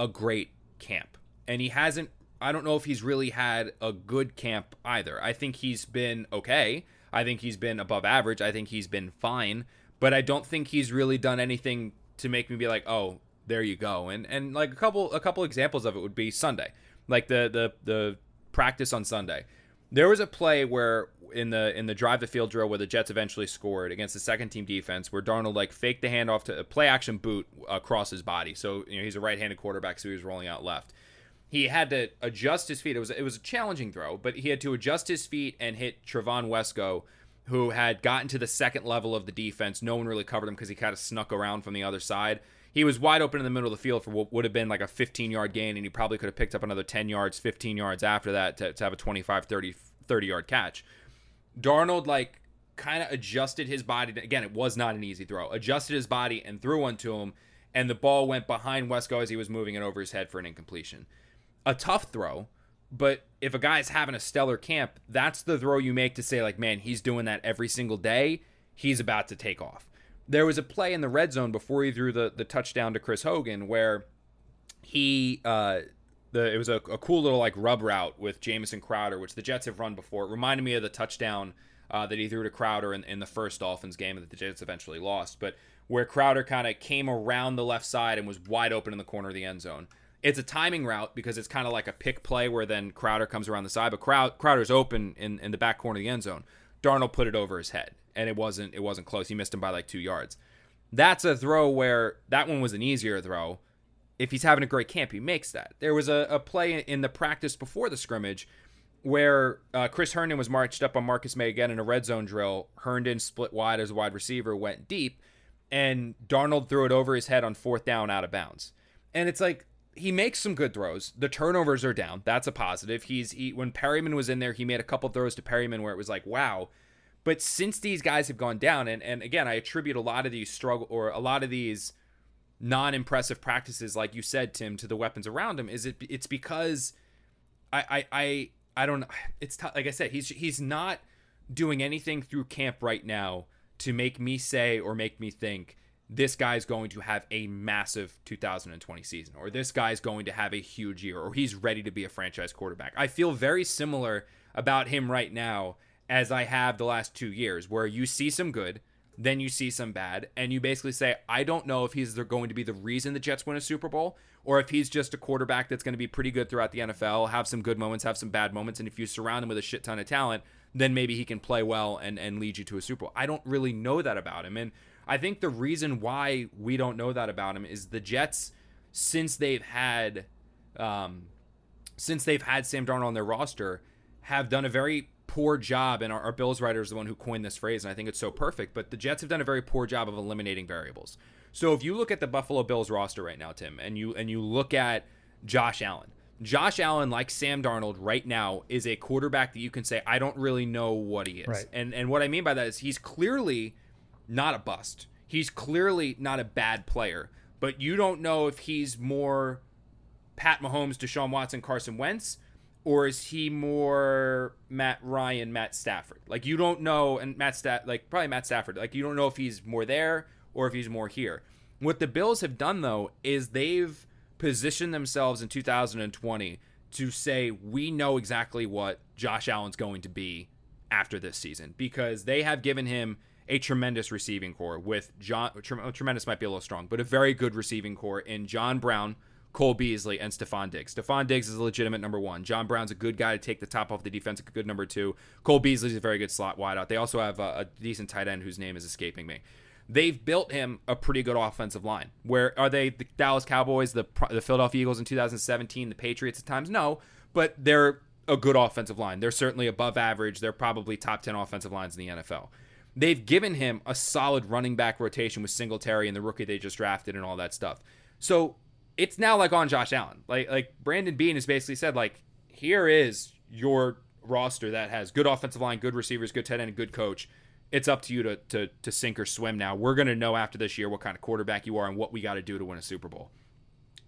a great camp. And he hasn't I don't know if he's really had a good camp either. I think he's been okay. I think he's been above average. I think he's been fine, but I don't think he's really done anything to make me be like, "Oh, there you go." And and like a couple a couple examples of it would be Sunday. Like the the the practice on Sunday. There was a play where in the in the drive the field drill where the Jets eventually scored against the second team defense where Darnold like faked the handoff to a play action boot across his body. So you know he's a right-handed quarterback, so he was rolling out left. He had to adjust his feet. It was it was a challenging throw, but he had to adjust his feet and hit Trevon Wesco, who had gotten to the second level of the defense. No one really covered him because he kind of snuck around from the other side. He was wide open in the middle of the field for what would have been like a 15 yard gain, and he probably could have picked up another 10 yards, 15 yards after that to, to have a 25, 30, 30 yard catch. Darnold like kind of adjusted his body. To, again, it was not an easy throw. Adjusted his body and threw one to him, and the ball went behind Wesco as he was moving it over his head for an incompletion. A tough throw, but if a guy's having a stellar camp, that's the throw you make to say like, man, he's doing that every single day. He's about to take off. There was a play in the red zone before he threw the the touchdown to Chris Hogan where he uh the it was a, a, cool little like rub route with Jamison Crowder, which the Jets have run before. It reminded me of the touchdown uh, that he threw to Crowder in, in the first Dolphins game that the Jets eventually lost, but where Crowder kind of came around the left side and was wide open in the corner of the end zone. It's a timing route because it's kind of like a pick play where then Crowder comes around the side, but Crowd, Crowder's open in, in the back corner of the end zone. Darnold put it over his head, and it wasn't it wasn't close. He missed him by like two yards. That's a throw where that one was an easier throw if he's having a great camp, he makes that. There was a, a play in the practice before the scrimmage where uh, Chris Herndon was marched up on Marcus Maye again in a red zone drill. Herndon split wide as a wide receiver, went deep, and Darnold threw it over his head on fourth down out of bounds. And it's like he makes some good throws. The turnovers are down. That's a positive. He's he, when Perriman was in there, he made a couple throws to Perriman where it was like, wow. But since these guys have gone down, and, and again, I attribute a lot of these struggle or a lot of these non-impressive practices like you said tim to the weapons around him is it it's because i i i, I don't it's t- like i said he's he's not doing anything through camp right now to make me say or make me think this guy's going to have a massive 2020 season or this guy's going to have a huge year or he's ready to be a franchise quarterback. I feel very similar about him right now as i have the last two years where you see some good then you see some bad, and you basically say, I don't know if he's going to be the reason the Jets win a Super Bowl, or if he's just a quarterback that's going to be pretty good throughout the NFL, have some good moments, have some bad moments, and if you surround him with a shit ton of talent, then maybe he can play well and, and lead you to a Super Bowl. I don't really know that about him. And I think the reason why we don't know that about him is the Jets, since they've had um, since they've had Sam Darnold on their roster, have done a very poor job, and our, our Bills writer is the one who coined this phrase, and I think it's so perfect. But the Jets have done a very poor job of eliminating variables. So if you look at the Buffalo Bills roster right now, Tim, and you and you look at Josh Allen, Josh Allen, like Sam Darnold, right now is a quarterback that you can say I don't really know what he is. Right. And and what I mean by that is he's clearly not a bust. He's clearly not a bad player, but you don't know if he's more Pat Mahomes, Deshaun Watson, Carson Wentz, or is he more Matt Ryan, Matt Stafford? Like you don't know, and Matt Stat like probably Matt Stafford. Like you don't know if he's more there or if he's more here. What the Bills have done though is they've positioned themselves in 2020 to say we know exactly what Josh Allen's going to be after this season because they have given him a tremendous receiving corps with John. Tremendous might be a little strong, but a very good receiving corps in John Brown, Cole Beasley and Stefon Diggs. Stefon Diggs is a legitimate number one. John Brown's a good guy to take the top off the defense, a good number two. Cole Beasley's a very good slot wideout. They also have a, a, decent tight end whose name is escaping me. They've built him a pretty good offensive line. Where are they? The Dallas Cowboys, the the Philadelphia Eagles in 2017, the Patriots at times? No, but they're a good offensive line. They're certainly above average. They're probably top 10 offensive lines in the NFL. They've given him a solid running back rotation with Singletary and the rookie they just drafted and all that stuff. So it's now like on Josh Allen. Like like Brandon Beane has basically said like here is your roster that has good offensive line, good receivers, good tight end, good coach. It's up to you to to to sink or swim now. We're gonna know after this year what kind of quarterback you are and what we got to do to win a Super Bowl.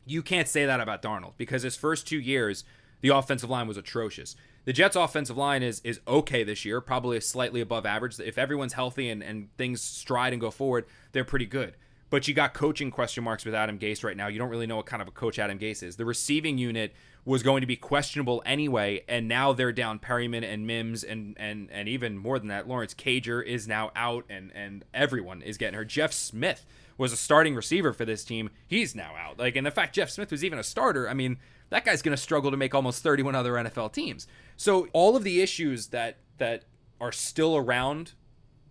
You can't say that about Darnold because his first two years, the offensive line was atrocious. The Jets' offensive line is is okay this year, probably slightly above average. If everyone's healthy and, and things stride and go forward, they're pretty good. But you got coaching question marks with Adam Gase right now. You don't really know what kind of a coach Adam Gase is. The receiving unit was going to be questionable anyway, and now they're down Perriman and Mims and and and even more than that, Lawrence Cager is now out, and and everyone is getting hurt. Jeff Smith was a starting receiver for this team. He's now out. Like, and the fact Jeff Smith was even a starter, I mean, that guy's going to struggle to make almost 31 other NFL teams. So all of the issues that that are still around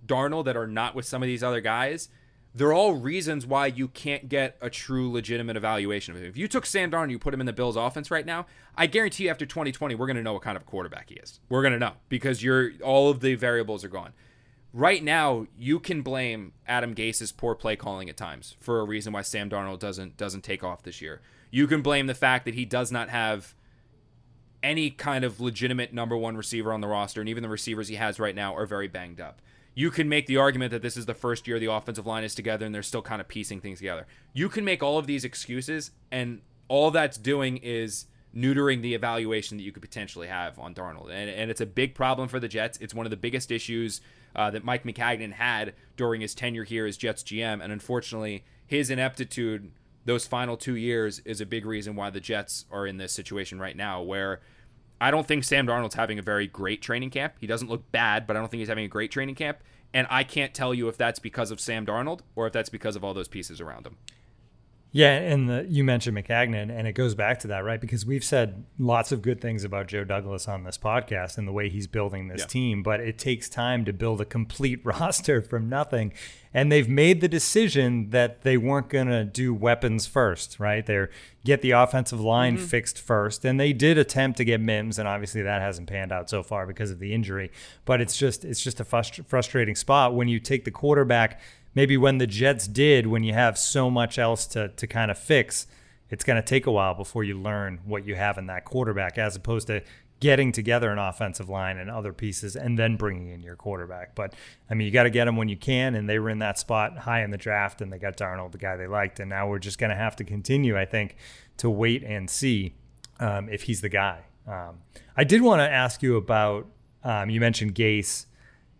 Darnold that are not with some of these other guys, they're all reasons why you can't get a true legitimate evaluation of him. If you took Sam Darnold and you put him in the Bills offense right now, I guarantee you after 2020 we're going to know what kind of quarterback he is. We're going to know because you're all of the variables are gone. Right now, you can blame Adam Gase's poor play calling at times for a reason why Sam Darnold doesn't doesn't take off this year. You can blame the fact that he does not have any kind of legitimate number one receiver on the roster, and even the receivers he has right now are very banged up. You can make the argument that this is the first year the offensive line is together and they're still kind of piecing things together. You can make all of these excuses, and all that's doing is neutering the evaluation that you could potentially have on Darnold. And, and it's a big problem for the Jets. It's one of the biggest issues uh, that Mike Maccagnan had during his tenure here as Jets GM. And unfortunately, his ineptitude those final two years is a big reason why the Jets are in this situation right now where I don't think Sam Darnold's having a very great training camp. He doesn't look bad, but I don't think he's having a great training camp. And I can't tell you if that's because of Sam Darnold or if that's because of all those pieces around him. Yeah, and the, you mentioned Maccagnan, and it goes back to that, right? Because we've said lots of good things about Joe Douglas on this podcast and the way he's building this yeah. team, but it takes time to build a complete roster from nothing. And they've made the decision that they weren't going to do weapons first, right? They're get the offensive line mm-hmm. fixed first, and they did attempt to get Mims, and obviously that hasn't panned out so far because of the injury. But it's just it's just a frust- frustrating spot when you take the quarterback maybe when the Jets did, when you have so much else to to kind of fix, it's going to take a while before you learn what you have in that quarterback, as opposed to getting together an offensive line and other pieces and then bringing in your quarterback. But I mean, you got to get them when you can, and they were in that spot high in the draft, and they got Darnold, the guy they liked, and now we're just going to have to continue, I think, to wait and see um, if he's the guy. Um, I did want to ask you about. Um, you mentioned Gase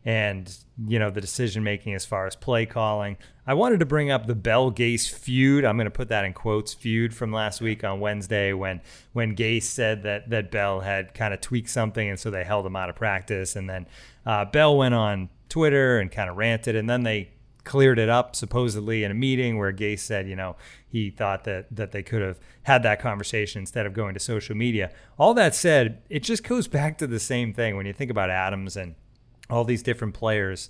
and you know the decision making as far as play calling. I wanted to bring up the Bell Gase feud. I'm going to put that in quotes feud from last week on Wednesday when when Gase said that that Bell had kind of tweaked something and so they held him out of practice and then uh, Bell went on Twitter and kind of ranted and then they cleared it up supposedly in a meeting where Gase said, you know, he thought that that they could have had that conversation instead of going to social media. All that said, it just goes back to the same thing when you think about Adams and all these different players.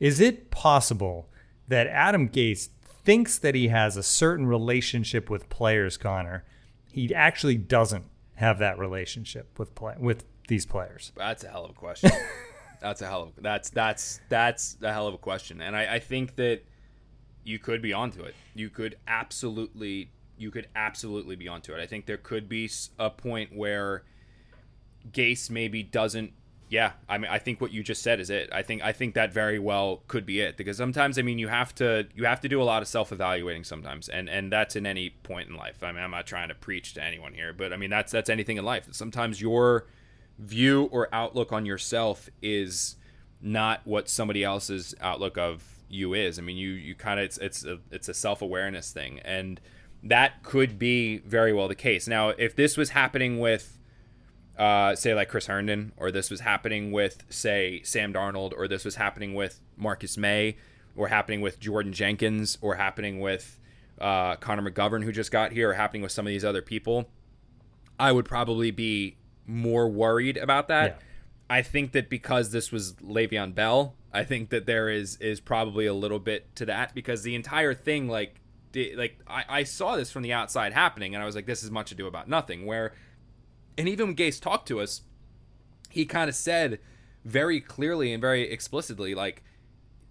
Is it possible that Adam Gase thinks that he has a certain relationship with players, Connor? He actually doesn't have that relationship with play with these players. That's a hell of a question. that's a hell of that's that's that's a hell of a question, and I, I think that you could be onto it. You could absolutely you could absolutely be onto it. I think there could be a point where Gase maybe doesn't yeah, I mean, I think what you just said is it. I think I think that very well could be it because sometimes I mean you have to you have to do a lot of self evaluating sometimes, and and that's in any point in life. I mean, I'm not trying to preach to anyone here, but I mean that's that's anything in life. Sometimes your view or outlook on yourself is not what somebody else's outlook of you is. I mean, you you kind of it's it's a it's a self awareness thing, and that could be very well the case. Now, if this was happening with uh, say like Chris Herndon, or this was happening with say Sam Darnold, or this was happening with Marcus Maye, or happening with Jordan Jenkins, or happening with uh, Connor McGovern who just got here, or happening with some of these other people, I would probably be more worried about that. Yeah. I think that because this was Le'Veon Bell, I think that there is is probably a little bit to that because the entire thing, like, like I, I saw this from the outside happening, and I was like, this is much ado about nothing. Where and even when Gase talked to us, he kind of said very clearly and very explicitly, like,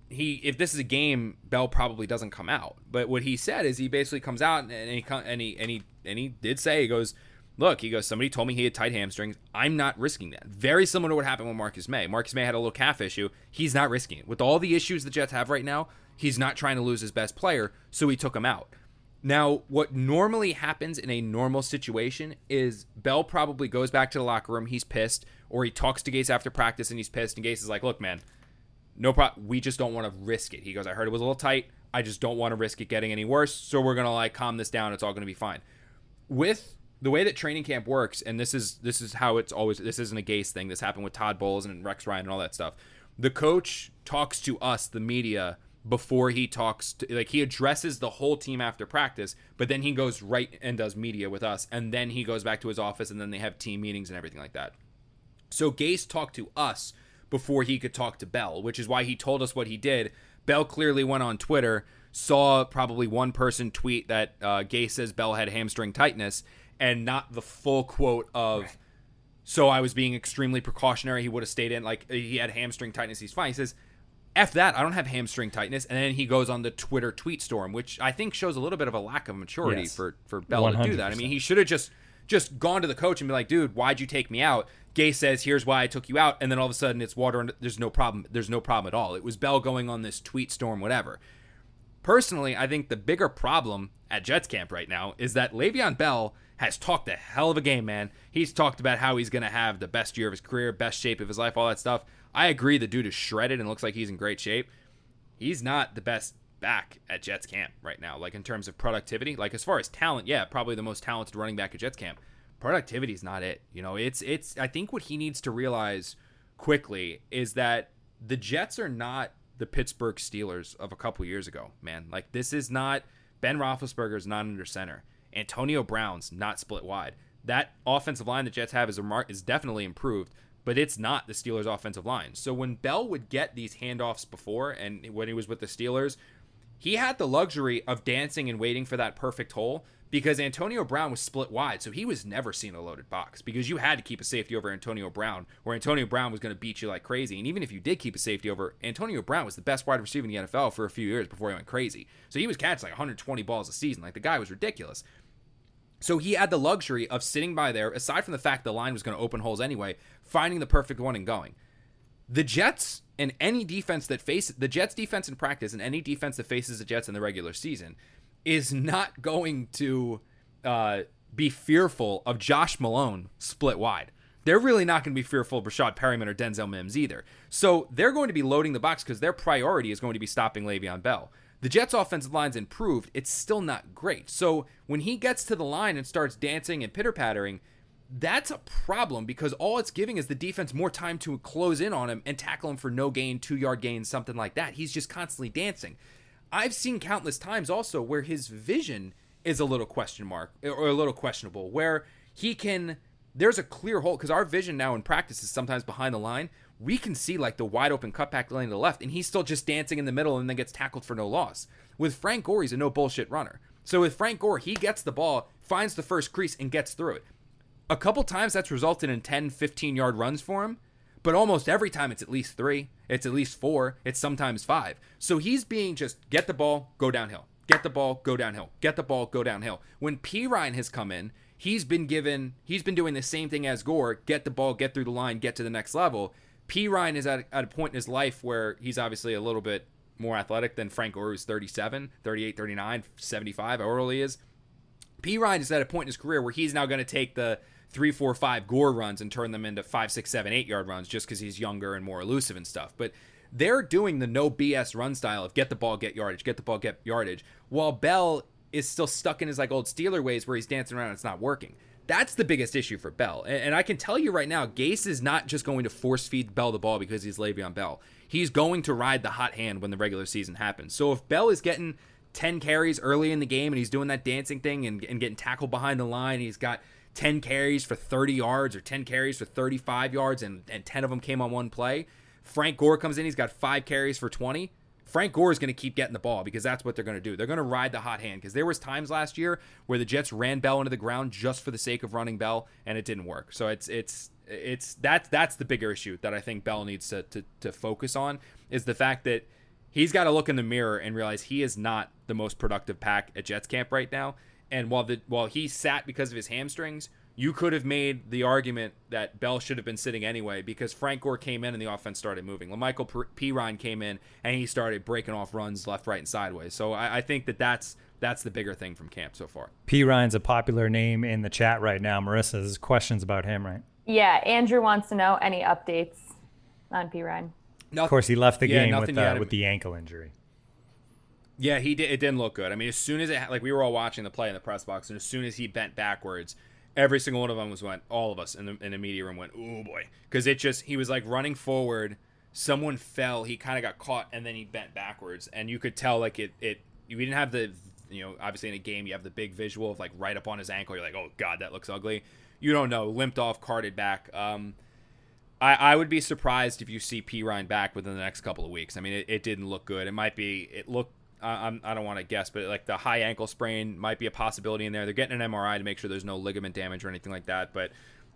he if this is a game, Bell probably doesn't come out. But what he said is he basically comes out and he and he and he and he did say he goes, look, he goes, somebody told me he had tight hamstrings. I'm not risking that. Very similar to what happened with Marcus Maye. Marcus Maye had a little calf issue. He's not risking it with all the issues the Jets have right now. He's not trying to lose his best player, so he took him out. Now, what normally happens in a normal situation is Bell probably goes back to the locker room. He's pissed, or he talks to Gase after practice and he's pissed. And Gase is like, "Look, man, no problem. We just don't want to risk it." He goes, "I heard it was a little tight. I just don't want to risk it getting any worse. So we're gonna like calm this down. It's all gonna be fine." With the way that training camp works, and this is this is how it's always. This isn't a Gase thing. This happened with Todd Bowles and Rex Ryan and all that stuff. The coach talks to us, the media, before he talks to like he addresses the whole team after practice but then he goes right and does media with us and then he goes back to his office and then they have team meetings and everything like that. So Gase talked to us before he could talk to Bell which is why he told us what he did. Bell clearly went on Twitter saw probably one person tweet that uh, Gase says Bell had hamstring tightness and not the full quote of right. so I was being extremely precautionary he would have stayed in like he had hamstring tightness he's fine. He says F that, I don't have hamstring tightness. And then he goes on the Twitter tweet storm, which I think shows a little bit of a lack of maturity yes. for, for Bell 100%. to do that. I mean, he should have just just gone to the coach and be like, dude, why'd you take me out? Gase says, here's why I took you out. And then all of a sudden it's water and there's no problem. There's no problem at all. It was Bell going on this tweet storm, whatever. Personally, I think the bigger problem at Jets camp right now is that Le'Veon Bell has talked a hell of a game, man. He's talked about how he's going to have the best year of his career, best shape of his life, all that stuff. I agree the dude is shredded and looks like he's in great shape. He's not the best back at Jets camp right now, like in terms of productivity. Like as far as talent, yeah, probably the most talented running back at Jets camp. Productivity is not it. You know, it's it's I think what he needs to realize quickly is that the Jets are not the Pittsburgh Steelers of a couple years ago, man. Like this is not Ben Roethlisberger's not under center. Antonio Brown's not split wide. That offensive line the Jets have is a is definitely improved, but it's not the Steelers' offensive line. So when Bell would get these handoffs before, and when he was with the Steelers, he had the luxury of dancing and waiting for that perfect hole because Antonio Brown was split wide, so he was never seen a loaded box because you had to keep a safety over Antonio Brown, or Antonio Brown was going to beat you like crazy. And even if you did keep a safety over, Antonio Brown was the best wide receiver in the NFL for a few years before he went crazy. So he was catching like 120 balls a season. Like the guy was ridiculous. So he had the luxury of sitting by there, aside from the fact the line was going to open holes anyway, finding the perfect one and going. The Jets and any defense that faces the Jets defense in practice and any defense that faces the Jets in the regular season is not going to uh, be fearful of Josh Malone split wide. They're really not going to be fearful of Breshad Perriman or Denzel Mims either. So they're going to be loading the box because their priority is going to be stopping Le'Veon Bell. The Jets' offensive line's improved. It's still not great. So when he gets to the line and starts dancing and pitter pattering, that's a problem because all it's giving is the defense more time to close in on him and tackle him for no gain, two yard gain, something like that. He's just constantly dancing. I've seen countless times also where his vision is a little question mark or a little questionable, where he can. There's a clear hole because our vision now in practice is sometimes behind the line we can see like the wide open cutback lane to the left, and he's still just dancing in the middle and then gets tackled for no loss. With Frank Gore, he's a no bullshit runner. So with Frank Gore, he gets the ball, finds the first crease, and gets through it. A couple times that's resulted in 10, 15 yard runs for him, but almost every time it's at least three, it's at least four, it's sometimes five. So he's being just get the ball, go downhill. Get the ball, go downhill. Get the ball, go downhill. When Perine has come in, he's been given, he's been doing the same thing as Gore get the ball, get through the line, get to the next level. Perine is at, at a point in his life where he's obviously a little bit more athletic than Frank Gore, who's 37, 38, 39, 75, however old he is. Perine is at a point in his career where he's now going to take the three, four, five Gore runs and turn them into five, six, seven, eight yard runs just because he's younger and more elusive and stuff. But they're doing the no BS run style of get the ball, get yardage, get the ball, get yardage, while Bell is still stuck in his like old Steeler ways where he's dancing around and it's not working. That's the biggest issue for Bell. And, and I can tell you right now, Gase is not just going to force feed Bell the ball because he's Le'Veon Bell. He's going to ride the hot hand when the regular season happens. So if Bell is getting 10 carries early in the game and he's doing that dancing thing and, and getting tackled behind the line, he's got 10 carries for 30 yards or 10 carries for 35 yards and, and 10 of them came on one play. Frank Gore comes in, he's got five carries for 20 Frank Gore is going to keep getting the ball because that's what they're going to do. They're going to ride the hot hand because there was times last year where the Jets ran Bell into the ground just for the sake of running Bell and it didn't work. So it's it's it's that's that's the bigger issue that I think Bell needs to to, to focus on is the fact that he's got to look in the mirror and realize he is not the most productive pack at Jets camp right now. And while the while he sat because of his hamstrings, you could have made the argument that Bell should have been sitting anyway because Frank Gore came in and the offense started moving. La'Mical Perine came in and he started breaking off runs left, right, and sideways. So I, I think that that's that's the bigger thing from camp so far. Perine's a popular name in the chat right now. Marissa, there's questions about him, right? Yeah, Andrew wants to know any updates on Perine. Of course, he left the yeah, game with uh, with the ankle injury. Yeah, he did. It didn't look good. I mean, as soon as it like we were all watching the play in the press box, and as soon as he bent backwards, every single one of them was went. All of us in the in the media room went, "Oh boy," because it just he was like running forward. Someone fell. He kind of got caught, and then he bent backwards, and you could tell like it it. We didn't have the you know obviously in a game you have the big visual of like right up on his ankle. You're like, oh god, that looks ugly. You don't know. Limped off, carted back. Um, I, I would be surprised if you see Perine back within the next couple of weeks. I mean, it, it didn't look good. It might be. It looked. I'm, I don't want to guess, but like the high ankle sprain might be a possibility in there. They're getting an MRI to make sure there's no ligament damage or anything like that. But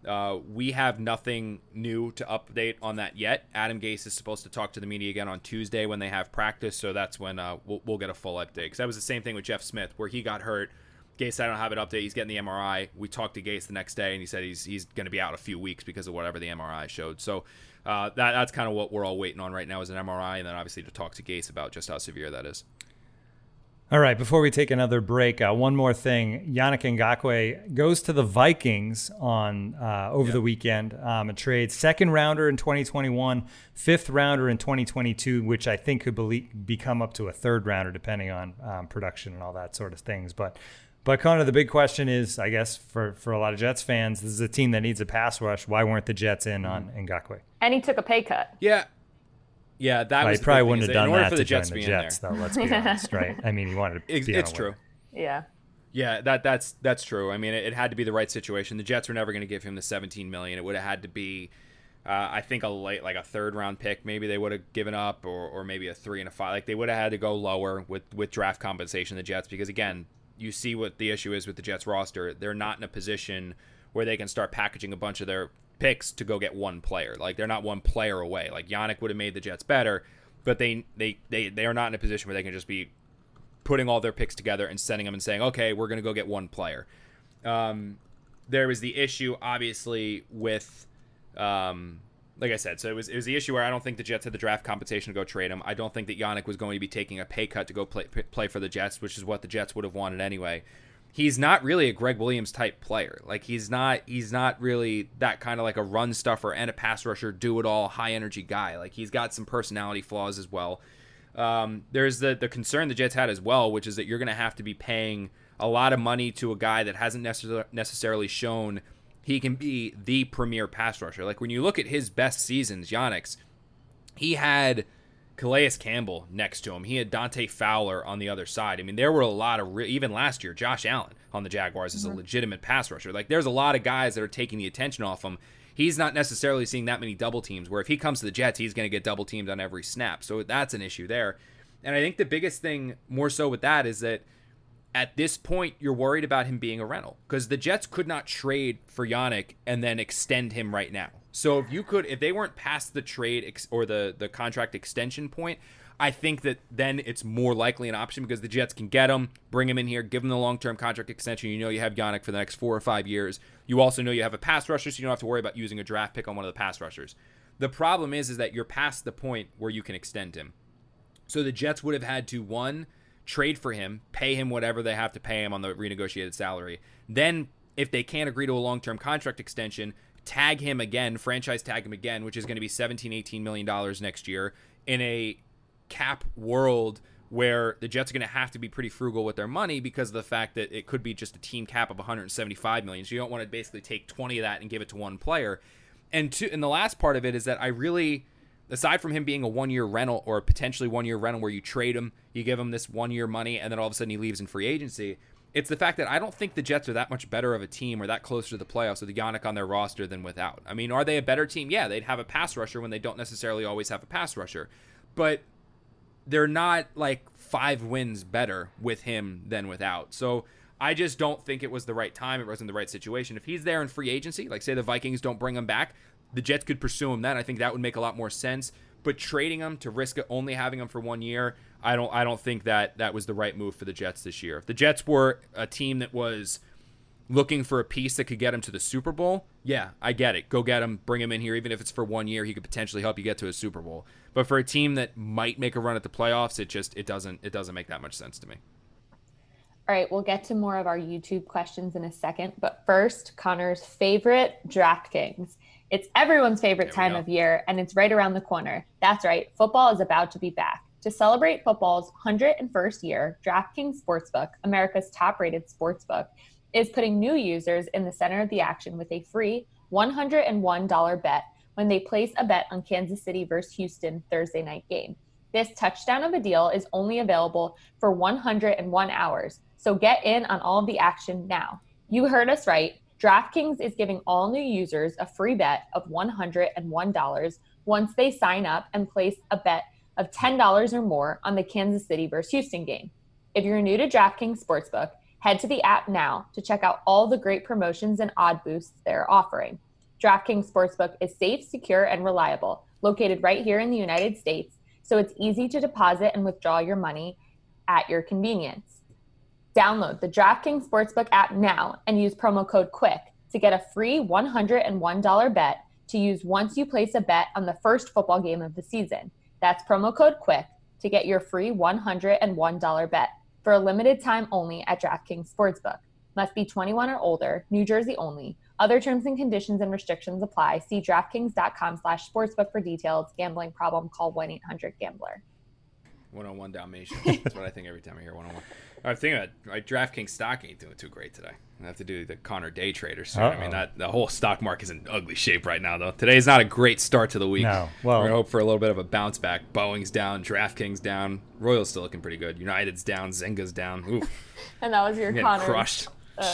uh, we have nothing new to update on that yet. Adam Gase is supposed to talk to the media again on Tuesday when they have practice, so that's when uh, we'll, we'll get a full update. Because that was the same thing with Jeff Smith, where he got hurt Gase, I don't have an update. He's getting the MRI. We talked to Gase the next day, and he said he's he's going to be out a few weeks because of whatever the MRI showed. So uh, that that's kind of what we're all waiting on right now is an MRI, and then obviously to talk to Gase about just how severe that is. All right, before we take another break, uh, one more thing. Yannick Ngakoue goes to the Vikings on uh, over yep. the weekend. Um, a trade, second rounder in 2021, fifth rounder in 2022, which I think could be- become up to a third rounder depending on um, production and all that sort of things. But but Connor, the big question is, I guess, for, for a lot of Jets fans, this is a team that needs a pass rush. Why weren't the Jets in on mm-hmm. Ngakoue? And he took a pay cut. Yeah. Yeah, that well, was he probably wouldn't have done that to the Jets join the Jets, though. Let's be honest, right? I mean, he wanted to. It's, it's true. Yeah. Yeah, that that's that's true. I mean, it, it had to be the right situation. The Jets were never going to give him the 17 million. It would have had to be, uh, I think, a late like a third round pick. Maybe they would have given up, or, or maybe a three and a five. Like they would have had to go lower with with draft compensation. The Jets, because again, you see what the issue is with the Jets roster. They're not in a position where they can start packaging a bunch of their picks to go get one player. Like they're not one player away. Like Yannick would have made the Jets better, but they they they they are not in a position where they can just be putting all their picks together and sending them and saying, okay, we're to go get one player. Um, there was the issue, obviously, with um, like I said, so it was it was the issue where I don't think the Jets had the draft compensation to go trade him. I don't think that Yannick was going to be taking a pay cut to go play play for the Jets, which is what the Jets would have wanted anyway. He's not really a Gregg Williams type player. Like he's not he's not really that kind of like a run stuffer and a pass rusher, do it all, high energy guy. Like he's got some personality flaws as well. Um, there's the the concern the Jets had as well, which is that you're going to have to be paying a lot of money to a guy that hasn't necessarily shown he can be the premier pass rusher. Like when you look at his best seasons, Yannick's, he had Calais Campbell next to him. He had Dante Fowler on the other side. I mean, there were a lot of re- even last year, Josh Allen on the Jaguars is mm-hmm. a legitimate pass rusher. Like there's a lot of guys that are taking the attention off him. He's not necessarily seeing that many double teams. Where if he comes to the Jets, he's going to get double teamed on every snap. So that's an issue there. And I think the biggest thing more so with that is that at this point, you're worried about him being a rental because the Jets could not trade for Yannick and then extend him right now. So if you could, if they weren't past the trade ex- or the the contract extension point, I think that then it's more likely an option because the Jets can get him, bring him in here, give him the long term contract extension. You know you have Yannick for the next four or five years. You also know you have a pass rusher, so you don't have to worry about using a draft pick on one of the pass rushers. The problem is, is that you're past the point where you can extend him. So the Jets would have had to one trade for him, pay him whatever they have to pay him on the renegotiated salary. Then, if they can't agree to a long term contract extension, tag him again, franchise tag him again, which is going to be 17, 18 million dollars next year in a cap world where the Jets are going to have to be pretty frugal with their money because of the fact that it could be just a team cap of 175 million. So you don't want to basically take 20 of that and give it to one player. And to, and the last part of it is that I really aside from him being a one year rental or potentially one year rental where you trade him, you give him this one year money, and then all of a sudden he leaves in free agency. It's the fact that I don't think the Jets are that much better of a team or that closer to the playoffs with Yannick on their roster than without. I mean, are they a better team? Yeah, they'd have a pass rusher when they don't necessarily always have a pass rusher. But they're not like five wins better with him than without. So I just don't think it was the right time. It wasn't the right situation. If he's there in free agency, like say the Vikings don't bring him back, the Jets could pursue him then. I think that would make a lot more sense. but trading him to risk only having him for one year, I don't I don't think that that was the right move for the Jets this year. If the Jets were a team that was looking for a piece that could get him to the Super Bowl, yeah, I get it. Go get him, bring him in here, even if it's for one year. He could potentially help you get to a Super Bowl. But for a team that might make a run at the playoffs, it just it doesn't it doesn't make that much sense to me. All right, we'll get to more of our YouTube questions in a second, but first, Connor's favorite DraftKings. It's everyone's favorite time go. of year, and it's right around the corner. That's right, football is about to be back. To celebrate football's 101st year, DraftKings Sportsbook, America's top rated sportsbook, is putting new users in the center of the action with a free $101 bet when they place a bet on Kansas City versus Houston Thursday night game. This touchdown of a deal is only available for 101 hours, so get in on all the action now. You heard us right. DraftKings is giving all new users a free bet of $101 once they sign up and place a bet of $10 or more on the Kansas City versus Houston game. If you're new to DraftKings Sportsbook, head to the app now to check out all the great promotions and odd boosts they're offering. DraftKings Sportsbook is safe, secure, and reliable, located right here in the United States, so it's easy to deposit and withdraw your money at your convenience. Download the DraftKings Sportsbook app now and use promo code QUICK to get a free $101 bet to use once you place a bet on the first football game of the season. That's promo code QUICK to get your free $101 bet for a limited time only at DraftKings Sportsbook. Must be 21 or older, New Jersey only. Other terms and conditions and restrictions apply. See DraftKings.com slash sportsbook for details. Gambling problem, call 1-800-GAMBLER. 101 Dalmatian. That's what I think every time I hear 101. I'm thinking about my DraftKings stock ain't doing too great today. I have to do the Connor day trader soon. I mean, that the whole stock market is in ugly shape right now, though. Today is not a great start to the week. No. Well- we're gonna hope for a little bit of a bounce back. Boeing's down, DraftKings down, Royals still looking pretty good. United's down, Zynga's down. Oof, And that was your getting Connor. crushed.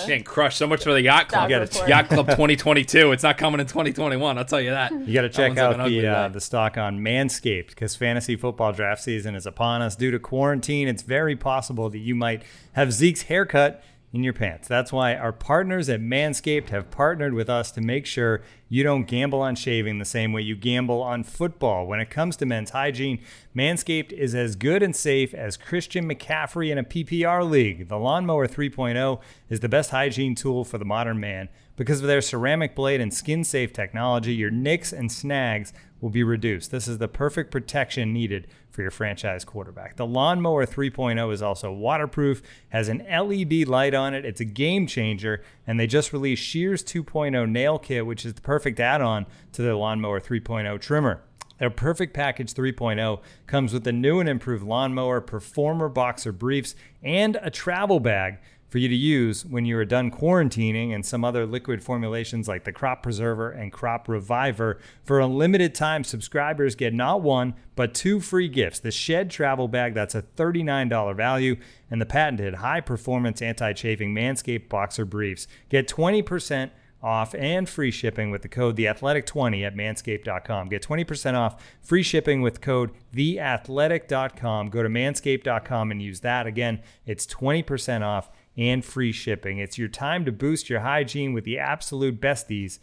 Getting crushed. So much for the yacht club. Stock gotta. Yacht Club 2022. It's not coming in 2021. I'll tell you that. You got to check out the uh, the stock on Manscaped because fantasy football draft season is upon us. Due to quarantine, it's very possible that you might have Zeke's haircut in your pants. That's why our partners at Manscaped have partnered with us to make sure you don't gamble on shaving the same way you gamble on football. When it comes to men's hygiene, Manscaped is as good and safe as Christian McCaffrey in a PPR league. The Lawnmower 3.0 is the best hygiene tool for the modern man. Because of their ceramic blade and skin safe technology, your nicks and snags will be reduced. This is the perfect protection needed for your franchise quarterback. The Lawnmower 3.0 is also waterproof, has an LED light on it. It's a game changer, and they just released Shears 2.0 nail kit, which is the perfect add-on to the Lawnmower 3.0 trimmer. Their Perfect Package 3.0 comes with the new and improved lawnmower, performer boxer briefs, and a travel bag for you to use when you are done quarantining and some other liquid formulations like the Crop Preserver and Crop Reviver. For a limited time, subscribers get not one, but two free gifts the Shed Travel Bag, that's a $39 value, and the patented high performance anti chafing Manscaped Boxer Briefs. Get 20% off and free shipping with the code theathletic20 at manscaped.com. Get 20% off free shipping with code theathletic.com. Go to manscaped.com and use that. Again, it's 20% off and free shipping. It's your time to boost your hygiene with the absolute besties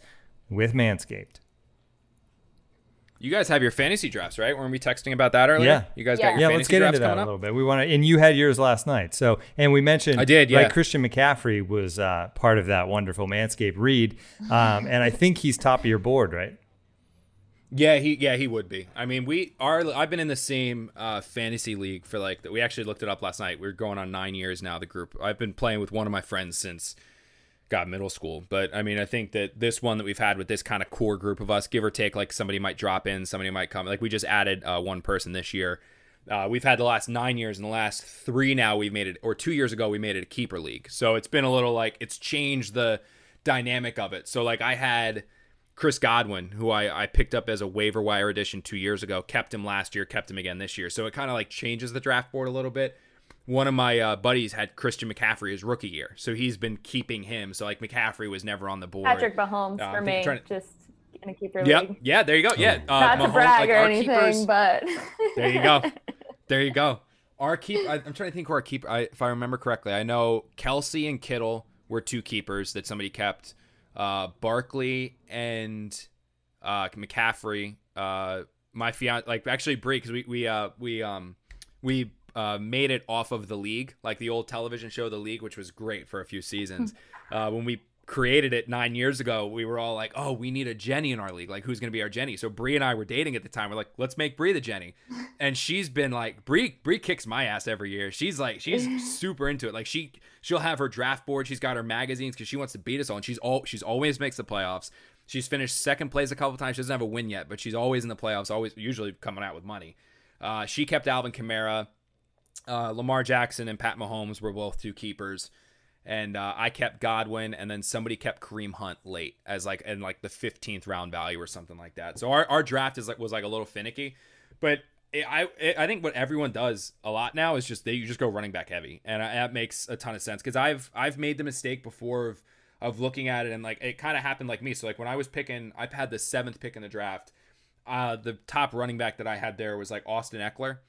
with Manscaped. You guys have your fantasy drafts, right? Weren't we texting about that earlier? Yeah. You guys Yeah. got your fantasy drawing drawing. Yeah, fantasy let's get drafts into that a little bit. We want to, and you had yours last night. So, and we mentioned, I did, Right, yeah. Christian McCaffrey was uh, part of that wonderful Manscaped read, um, and I think he's top of your board, right? Yeah, he yeah he would be. I mean, we are. I've been in the same uh, fantasy league for like. We actually looked it up last night. We're going on nine years now. The group. I've been playing with one of my friends since, God, middle school. But I mean, I think that this one that we've had with this kind of core group of us, give or take, like somebody might drop in, somebody might come. Like we just added uh, one person this year. Uh, we've had the last nine years, and the last three now we've made it, or two years ago we made it a keeper league. So it's been a little like it's changed the dynamic of it. So like I had. Chris Godwin, who I, I picked up as a waiver wire addition two years ago, kept him last year, kept him again this year. So it kind of like changes the draft board a little bit. One of my uh, buddies had Christian McCaffrey his rookie year, so he's been keeping him. So like McCaffrey was never on the board. Patrick Mahomes Uh, for me, to- just in a keeper Yep, league. yeah, there you go. Yeah, uh, Not to brag like, or anything, keepers- but there you go. There you go. Our keep. I, I'm trying to think who our keeper. I, if I remember correctly, I know Kelce and Kittle were two keepers that somebody kept. Uh, Barkley and uh, McCaffrey uh, my fiance, like actually Bree, because we we uh we um we uh, made it off of the league, like the old television show, The League, which was great for a few seasons. uh, when we created it nine years ago, we were all like, "Oh, we need a Jenny in our league. Like, who's going to be our Jenny?" So Bree and I were dating at the time. We're like, "Let's make Bree the Jenny," and she's been like, "Bree, Bree kicks my ass every year. She's like, she's super into it. Like, she she'll have her draft board. She's got her magazines because she wants to beat us all. And she's all she's always makes the playoffs. She's finished second place a couple times. She doesn't have a win yet, but she's always in the playoffs. Always, usually coming out with money. Uh, she kept Alvin Kamara. Uh, Lamar Jackson and Pat Mahomes were both two keepers, and uh, I kept Godwin, and then somebody kept Kareem Hunt late as like in like the fifteenth round value or something like that. So our, our draft is like was like a little finicky, but it, I it, I think what everyone does a lot now is just they you just go running back heavy, and I, that makes a ton of sense because I've I've made the mistake before of of looking at it and like it kind of happened like me. So like when I was picking, I've had the seventh pick in the draft. Uh, the top running back that I had there was like Austin Ekeler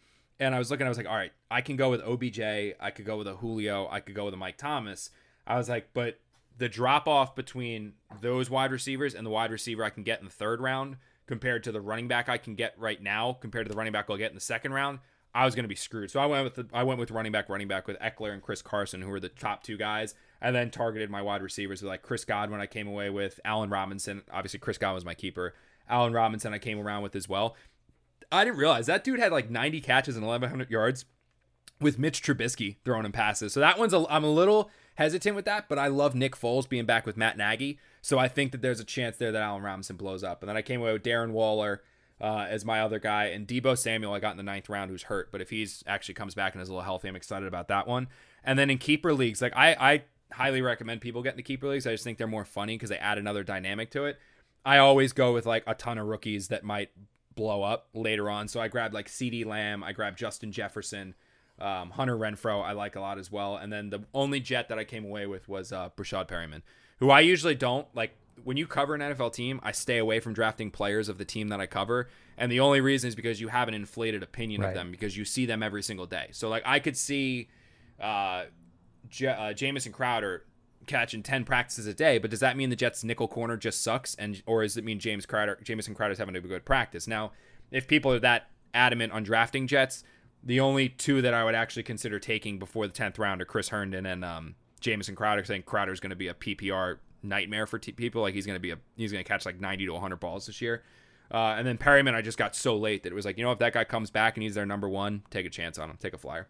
and I was looking, I was like, all right, I can go with OBJ, I could go with a Julio, I could go with a Mike Thomas. I was like, but the drop off between those wide receivers and the wide receiver I can get in the third round compared to the running back I can get right now compared to the running back I'll get in the second round, I was going to be screwed. So I went with the, I went with running back, running back with Ekeler and Chris Carson, who were the top two guys. and then targeted my wide receivers with like Chris Godwin. I came away with Allen Robinson. Obviously, Chris Godwin was my keeper. Allen Robinson, I came around with as well. I didn't realize that dude had like 90 catches and 1,100 yards with Mitch Trubisky throwing him passes. So that one's I'm a little hesitant with that, but I love Nick Foles being back with Matt Nagy. So I think that there's a chance there that Allen Robinson blows up. And then I came away with Darren Waller uh, as my other guy, and Deebo Samuel I got in the ninth round, who's hurt. But if he's actually comes back and is a little healthy, I'm excited about that one. And then in keeper leagues, like I, I highly recommend people get into keeper leagues. I just think they're more funny because they add another dynamic to it. I always go with like a ton of rookies that might blow up later on. So I grabbed like CeeDee Lamb, I grabbed Justin Jefferson, um, Hunter Renfrow, I like a lot as well. And then the only jet that I came away with was uh, Breshad Perriman, who I usually don't like. When you cover an NFL team, I stay away from drafting players of the team that I cover, and the only reason is because you have an inflated opinion Right. of them because you see them every single day. So like I could see uh, J- uh, Jamison Crowder catching 10 practices a day, but does that mean the Jets nickel corner just sucks and or does it mean James Crowder Jamison Crowder's having a good practice? Now, if people are that adamant on drafting Jets, the only two that I would actually consider taking before the 10th round are Chris Herndon and um, Jamison Crowder saying Crowder's going to be a PPR nightmare for t- people like he's going to be a he's going to catch like 90 to 100 balls this year. Uh, and then Perriman, I just got so late that it was like, you know, if that guy comes back and he's their number one, take a chance on him, take a flyer.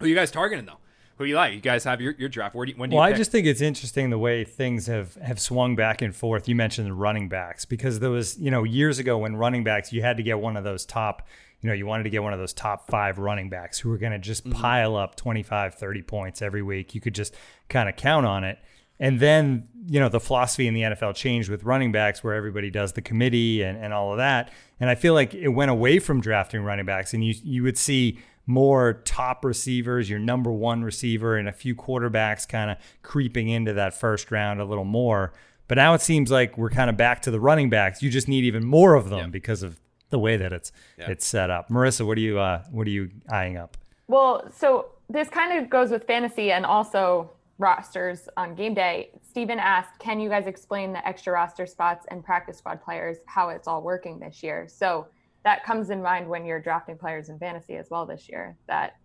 Who you guys targeting though? Who you like? You guys have your, your draft. Where do you, when do Well, you I just think it's interesting the way things have have swung back and forth. You mentioned the running backs because there was, you know, years ago when running backs, you had to get one of those top, you know, you wanted to get one of those top 5 running backs who were going to just Mm-hmm. pile up 25, 30 points every week. You could just kind of count on it. And then, you know, the philosophy in the NFL changed with running backs where everybody does the committee and, and all of that. And I feel like it went away from drafting running backs and you you would see more top receivers, your number one receiver, and a few quarterbacks kind of creeping into that first round a little more. But now it seems like we're kind of back to the running backs. You just need even more of them Yeah. because of the way that it's Yeah. it's set up. Marissa, what are you uh, what are you eyeing up? Well, so this kind of goes with fantasy and also rosters on game day. Steven asked, Can you guys explain the extra roster spots and practice squad players, how it's all working this year? So that comes in mind when you're drafting players in fantasy as well this year. That,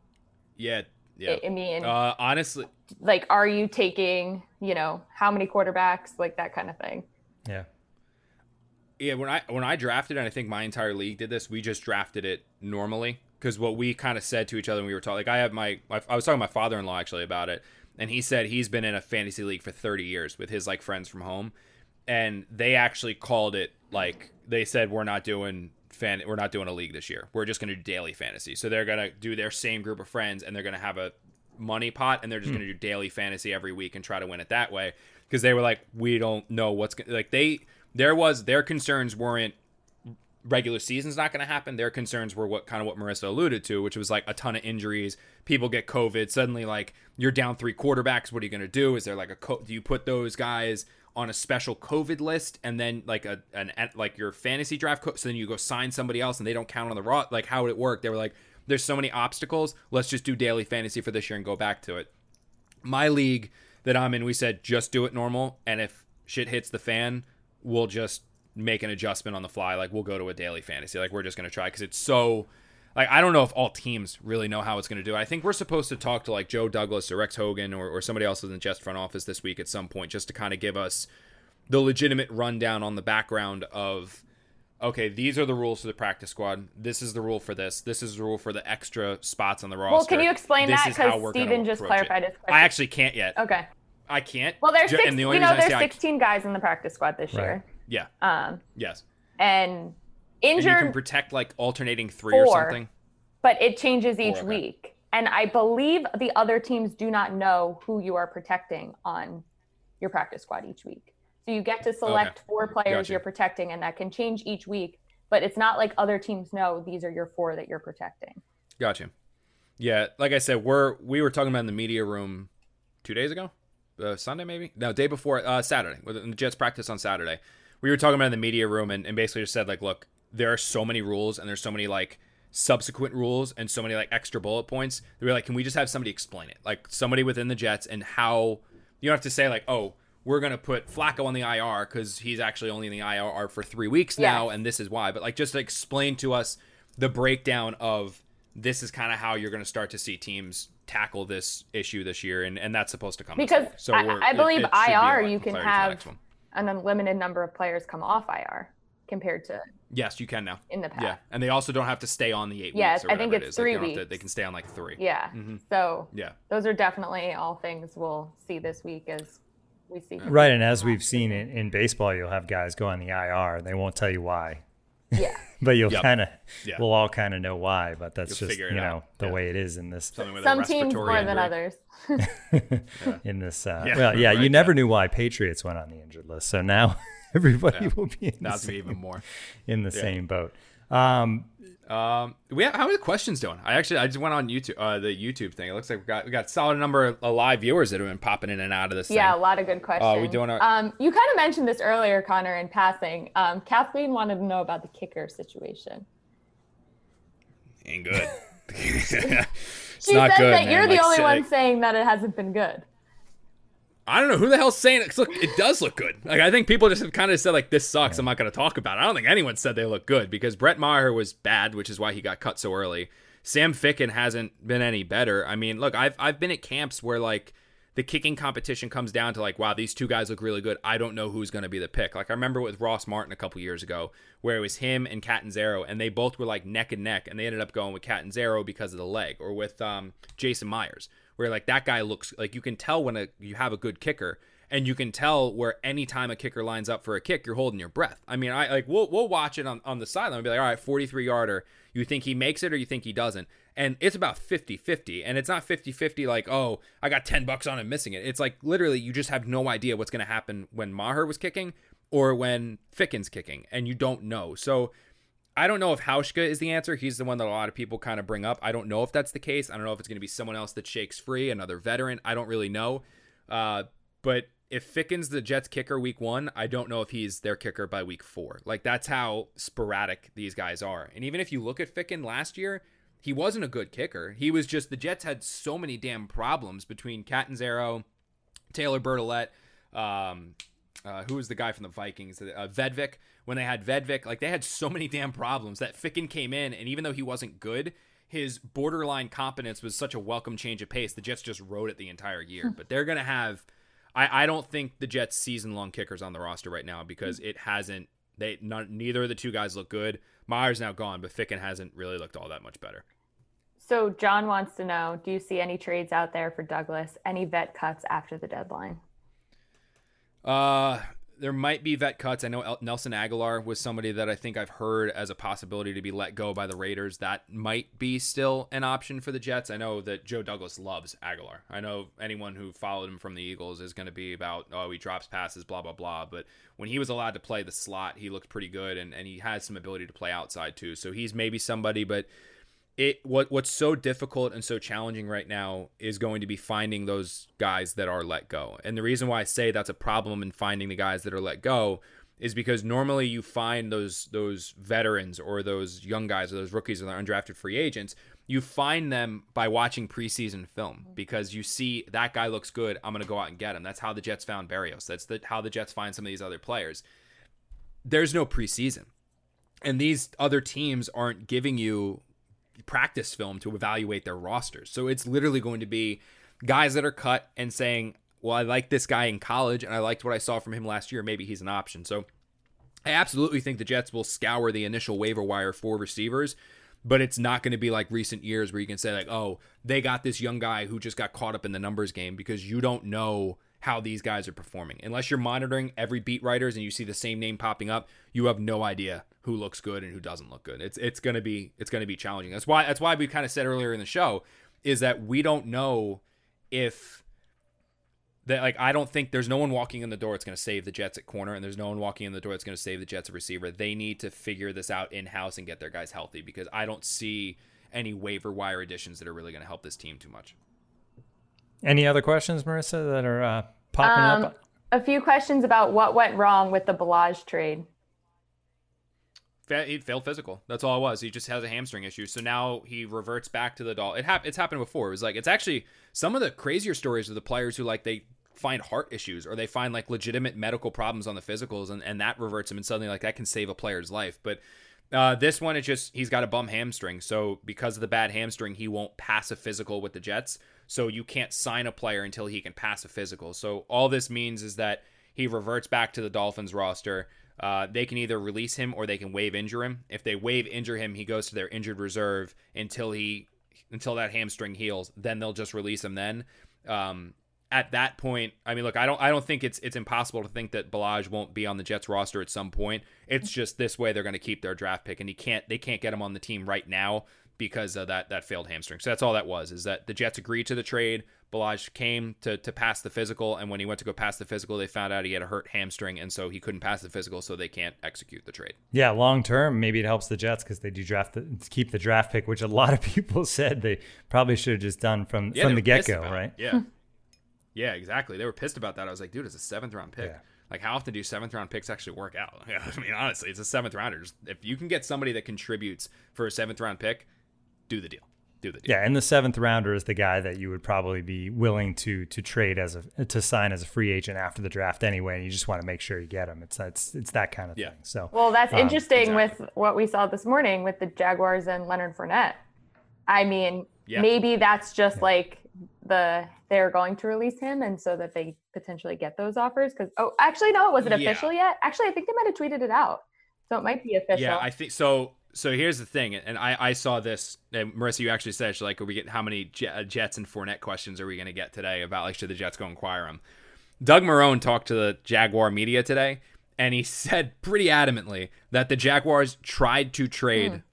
yeah, yeah. I, I mean, Uh, honestly, like, are you taking, you know, how many quarterbacks, like that kind of thing? Yeah. yeah. When I when I drafted, and I think my entire league did this. We just drafted it normally because what we kind of said to each other when we were talking. Like I have my, my I was talking to my father in law actually about it, and he said he's been in a fantasy league for 30 years with his like friends from home, and they actually called it like they said we're not doing fan we're not doing a league this year. We're just gonna do daily fantasy. So they're gonna do their same group of friends, and they're gonna have a money pot, and they're just hmm. gonna do daily fantasy every week and try to win it that way. Because they were like, we don't know what's gonna like they there was their concerns weren't regular season's not going to happen. Their concerns were what kind of what Marissa alluded to, which was like a ton of injuries. People get COVID. Suddenly, like you're down three quarterbacks. What are you going to do? Is there like a co- do you put those guys on a special COVID list and then like a an like your fantasy draft? Co- so then you go sign somebody else and they don't count on the raw. Like how would it work? They were like, there's so many obstacles. Let's just do daily fantasy for this year and go back to it my league that I'm in, we said just do it normal, and if shit hits the fan, we'll just make an adjustment on the fly. Like we'll go to a daily fantasy. Like we're just gonna try because it's so. Like I don't know if all teams really know how it's going to do. I think we're supposed to talk to like Joe Douglas or Rex Hogan or, or somebody else in the Jets front office this week at some point, just to kind of give us the legitimate rundown on the background of okay, these are the rules for the practice squad. This is the rule for this. This is the rule for the extra spots on the roster. Well, can you explain This that? Because Steven just approach it. clarified his question. I actually can't yet. Okay. I can't. Well, there's six, the you know, there's say I- 16 guys in the practice squad this Right. year. yeah. Um, Yes. and And you can protect like alternating three or something. but it changes each okay. week. And I believe the other teams do not know who you are protecting on your practice squad each week. So you get to select four players Gotcha. you're protecting, and that can change each week. But it's not like other teams know these are your four that you're protecting. Gotcha. Yeah, like I said, we're we were talking about in the media room two days ago, uh, Sunday maybe, no, day before, uh, Saturday, the Jets practice on Saturday. We were talking about in the media room and, and basically just said like, look, there are so many rules and there's so many like subsequent rules and so many like extra bullet points. We were like, can we just have somebody explain it, like somebody within the Jets and how you don't have to say like, oh. We're gonna put Flacco on the IR because he's actually only in the IR for three weeks now, Yes. and this is why. But like, just explain to us the breakdown of this is kind of how you're going to start to see teams tackle this issue this year, and, and that's supposed to come. Because so I- we're- I believe it be a IR lot you can clarity for the have- An unlimited number of players come off IR compared to Yes, you can now. in the past. Yeah, and they also don't have to stay on the eight Yes, weeks. Or I think whatever it it's. Like, three they don't to- weeks. they can stay on like three. Yeah. Mhm. So Yeah. those are definitely all things we'll see this week as we see. Right, and as we've seen in, in baseball, you'll have guys go on the IR. They won't tell you why, Yeah. but you'll Yep. kind of, Yeah. we'll all kind of know why. But that's You'll just you know out. the Yeah. way it is in this Something with a Some teams respiratory more than injury. others. in this. Uh, Yeah, well, yeah, right, you never yeah. knew why Patriots went on the injured list, so now everybody will be in the, Now it's gonna be same, even more. in the same boat. Um, Um, we have, how are the questions doing? I actually I just went on YouTube, uh, the YouTube thing. It looks like we got we got a solid number of uh, live viewers that have been popping in and out of this. Yeah, a lot of good questions. we doing our- um, you kind of mentioned this earlier, Connor, in passing. Um, Kathleen wanted to know about the kicker situation. ain't good. it's She not said good. that man. you're the Like, only say- one saying that it hasn't been good. I don't know who the hell's saying it. Look, it does look good. Like I think people just have kind of said like this sucks. I'm not going to talk about it. I don't think anyone said they look good because Brett Maher was bad, which is why he got cut so early. Sam Ficken hasn't been any better. I mean, look, I've I've been at camps where like the kicking competition comes down to like, wow, these two guys look really good. I don't know who's going to be the pick. Like I remember with Ross Martin a couple years ago, where it was him and Catanzaro, and they both were like neck and neck, and they ended up going with Catanzaro because of the leg, or with um, Jason Myers, where like that guy looks like you can tell when a, you have a good kicker, and you can tell where anytime a kicker lines up for a kick, you're holding your breath. I mean, I like we'll we'll watch it on, on the sideline and be like, all right, 43 yarder, you think he makes it or you think he doesn't. And it's about 50-50. And it's not 50-50 like, oh, I got 10 bucks on him missing it. It's like literally you just have no idea what's gonna happen when Maher was kicking or when Ficken's kicking, and you don't know. So I don't know if Hauschka is the answer. He's the one that a lot of people kind of bring up. I don't know if that's the case. I don't know if it's going to be someone else that shakes free, another veteran. I don't really know. Uh, but if Ficken's the Jets kicker week one, I don't know if he's their kicker by week four. Like that's how sporadic these guys are. And even if you look at Ficken last year, he wasn't a good kicker. He was just the Jets had so many damn problems between Catanzaro, Taylor Bertolet, um, uh, who was the guy from the Vikings? Uh, Vedvik. When they had Vedvik, like they had so many damn problems that Ficken came in, and even though he wasn't good, his borderline competence was such a welcome change of pace. The Jets just rode it the entire year. but they're gonna have. I, I don't think the Jets season long kickers on the roster right now because it hasn't. They none, neither of the two guys look good. Myers now gone, but Ficken hasn't really looked all that much better. So John wants to know: Do you see any trades out there for Douglas? Any vet cuts after the deadline? Uh, there might be vet cuts. I know El- Nelson Agholor was somebody that I think I've heard as a possibility to be let go by the Raiders. That might be still an option for the Jets. I know that Joe Douglas loves Agholor. I know anyone who followed him from the Eagles is going to be about, oh, he drops passes, blah, blah, blah. But when he was allowed to play the slot, he looked pretty good, and, and he has some ability to play outside too. So he's maybe somebody, but it what what's so difficult and so challenging right now is going to be finding those guys that are let go. And the reason why I say that's a problem in finding the guys that are let go is because normally you find those those veterans or those young guys or those rookies or the undrafted free agents, you find them by watching preseason film mm-hmm. because you see that guy looks good, I'm going to go out and get him. That's how the Jets found Berrios. That's the, how the Jets find some of these other players there's no preseason. And these other teams aren't giving you practice film to evaluate their rosters. So it's literally going to be guys that are cut and saying, well, I like this guy in college and I liked what I saw from him last year. Maybe he's an option. So I absolutely think the Jets will scour the initial waiver wire for receivers, but it's not going to be like recent years where you can say, like, oh, they got this young guy who just got caught up in the numbers game because you don't know how these guys are performing. Unless you're monitoring every beat writers and you see the same name popping up, you have no idea who looks good and who doesn't look good. It's it's going to be it's going to be challenging. That's why that's why we kind of said earlier in the show is that we don't know if that like I don't think there's no one walking in the door that's going to save the Jets at corner, and there's no one walking in the door that's going to save the Jets at receiver. They need to figure this out in house and get their guys healthy because I don't see any waiver wire additions that are really going to help this team too much. Any other questions, Marissa, that are uh, popping um, up? A few questions about what went wrong with the Ballage trade. He failed physical. That's all it was. He just has a hamstring issue. So now he reverts back to the doll. It hap- It's happened before. It was like it's actually some of the crazier stories of the players who like they find heart issues or they find like legitimate medical problems on the physicals and, and that reverts him and suddenly like that can save a player's life. But uh, this one, it just he's got a bum hamstring. So because of the bad hamstring, he won't pass a physical with the Jets. So you can't sign a player until he can pass a physical. So all this means is that he reverts back to the Dolphins roster. Uh, they can either release him or they can waive injure him. If they waive injure him, he goes to their injured reserve until he until that hamstring heals. Then they'll just release him. Then um, at that point, I mean, look, I don't I don't think it's it's impossible to think that Ballage won't be on the Jets roster at some point. It's mm-hmm. just this way they're going to keep their draft pick, and he can't they can't get him on the team right now because of that that failed hamstring. So that's all that was is that the Jets agreed to the trade. Ballage came to to pass the physical, and when he went to go pass the physical, they found out he had a hurt hamstring, and so he couldn't pass the physical, so they can't execute the trade. Yeah, long term, maybe it helps the Jets because they do draft the, keep the draft pick, which a lot of people said they probably should have just done from yeah, from the get go, right? Yeah, hmm. Yeah, exactly. They were pissed about that. I was like, dude, it's a seventh round pick. Yeah. Like, how often do seventh round picks actually work out? Yeah, I mean, honestly, it's a seventh rounder. If you can get somebody that contributes for a seventh round pick, do the deal do the deal. Yeah, and the seventh rounder is the guy that you would probably be willing to to trade as a to sign as a free agent after the draft anyway, and you just want to make sure you get him. It's it's it's that kind of yeah. thing. So well, that's um, interesting exactly. with what we saw this morning with the Jaguars and Leonard Fournette. I mean, yeah. maybe that's just yeah. like the they're going to release him, and so that they potentially get those offers. Because oh, actually, no, it was it official yet? Actually, I think they might have tweeted it out, so it might be official. Yeah, I think so so here's the thing, and I, I saw this. And Marissa, you actually said, like, are we get how many uh, Jets and Fournette questions are we going to get today about like should the Jets go inquire him? Doug Marrone talked to the Jaguar media today, and he said pretty adamantly that the Jaguars tried to trade mm.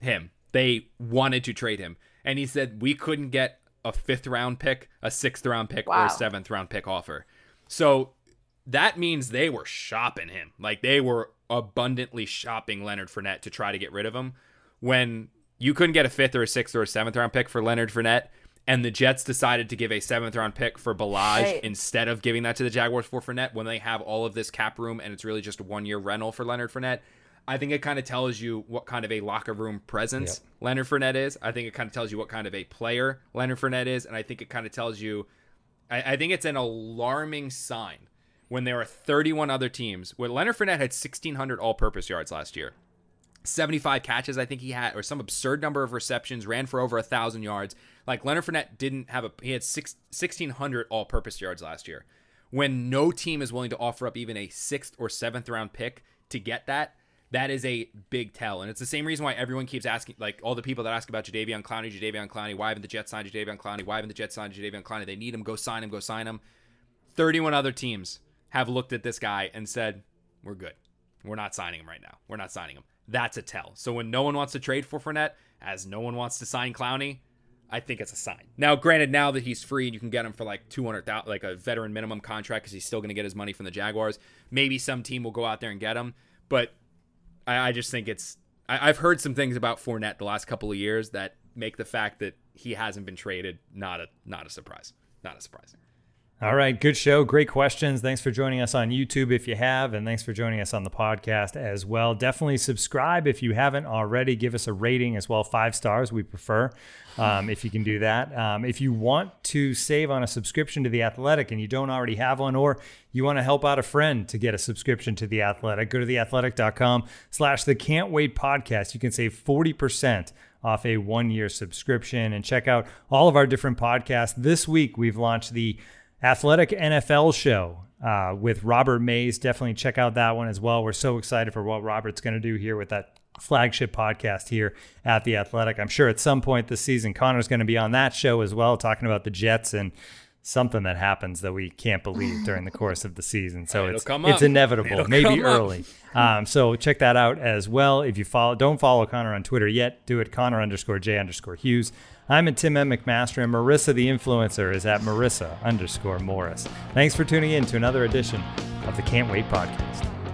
him. They wanted to trade him, and he said we couldn't get a fifth round pick, a sixth round pick, wow. or a seventh round pick offer. So that means they were shopping him. Like they were abundantly shopping Leonard Fournette to try to get rid of him. When you couldn't get a fifth or a sixth or a seventh round pick for Leonard Fournette, and the Jets decided to give a seventh round pick for right. instead of giving that to the Jaguars for Fournette when they have all of this cap room and it's really just a one year rental for Leonard Fournette. I think it kind of tells you what kind of a locker room presence yep. Leonard Fournette is. I think it kind of tells you what kind of a player Leonard Fournette is. And I think it kind of tells you, I, I think it's an alarming sign when there are 31 other teams. Where Leonard Fournette had 1,600 all-purpose yards last year. 75 catches, I think he had, or some absurd number of receptions, ran for over a thousand yards. Like Leonard Fournette didn't have a, he had six, 1,600 all purpose yards last year. When no team is willing to offer up even a sixth or seventh round pick to get that, that is a big tell. And it's the same reason why everyone keeps asking, like all the people that ask about Jadeveon Clowney, Jadeveon Clowney, why haven't the Jets signed Jadeveon Clowney? Why haven't the Jets signed Jadeveon Clowney? They need him, go sign him, go sign him. 31 other teams have looked at this guy and said, "We're good. We're not signing him right now. We're not signing him." That's a tell. So when no one wants to trade for Fournette, as no one wants to sign Clowney, I think it's a sign. Now, granted, now that he's free and you can get him for like two hundred thousand, like a veteran minimum contract, because he's still going to get his money from the Jaguars. Maybe some team will go out there and get him, but I, I just think it's. I, I've heard some things about Fournette the last couple of years that make the fact that he hasn't been traded not a not a surprise. Not a surprise. All right, good show. Great questions. Thanks for joining us on YouTube if you have, and thanks for joining us on the podcast as well. Definitely subscribe if you haven't already. Give us a rating as well, five stars. We prefer um, if you can do that. Um, if you want to save on a subscription to The Athletic and you don't already have one, or you want to help out a friend to get a subscription to The Athletic, go to theathletic.com slash the Can't Wait podcast. You can save 40% off a one year subscription and check out all of our different podcasts. This week, we've launched the Athletic NFL show uh, with Robert Mays. Definitely check out that one as well. We're so excited for what Robert's going to do here with that flagship podcast here at The Athletic. I'm sure at some point this season, Connor's going to be on that show as well, talking about the Jets and something that happens that we can't believe during the course of the season. So It'll it's it's inevitable, It'll maybe early. Um, so check that out as well. If you follow, don't follow Connor on Twitter yet, do it Connor underscore J underscore Hughes. I'm at Tim M. McMaster, and Marissa the influencer is at Marissa underscore Morris. Thanks for tuning in to another edition of the Can't Wait podcast.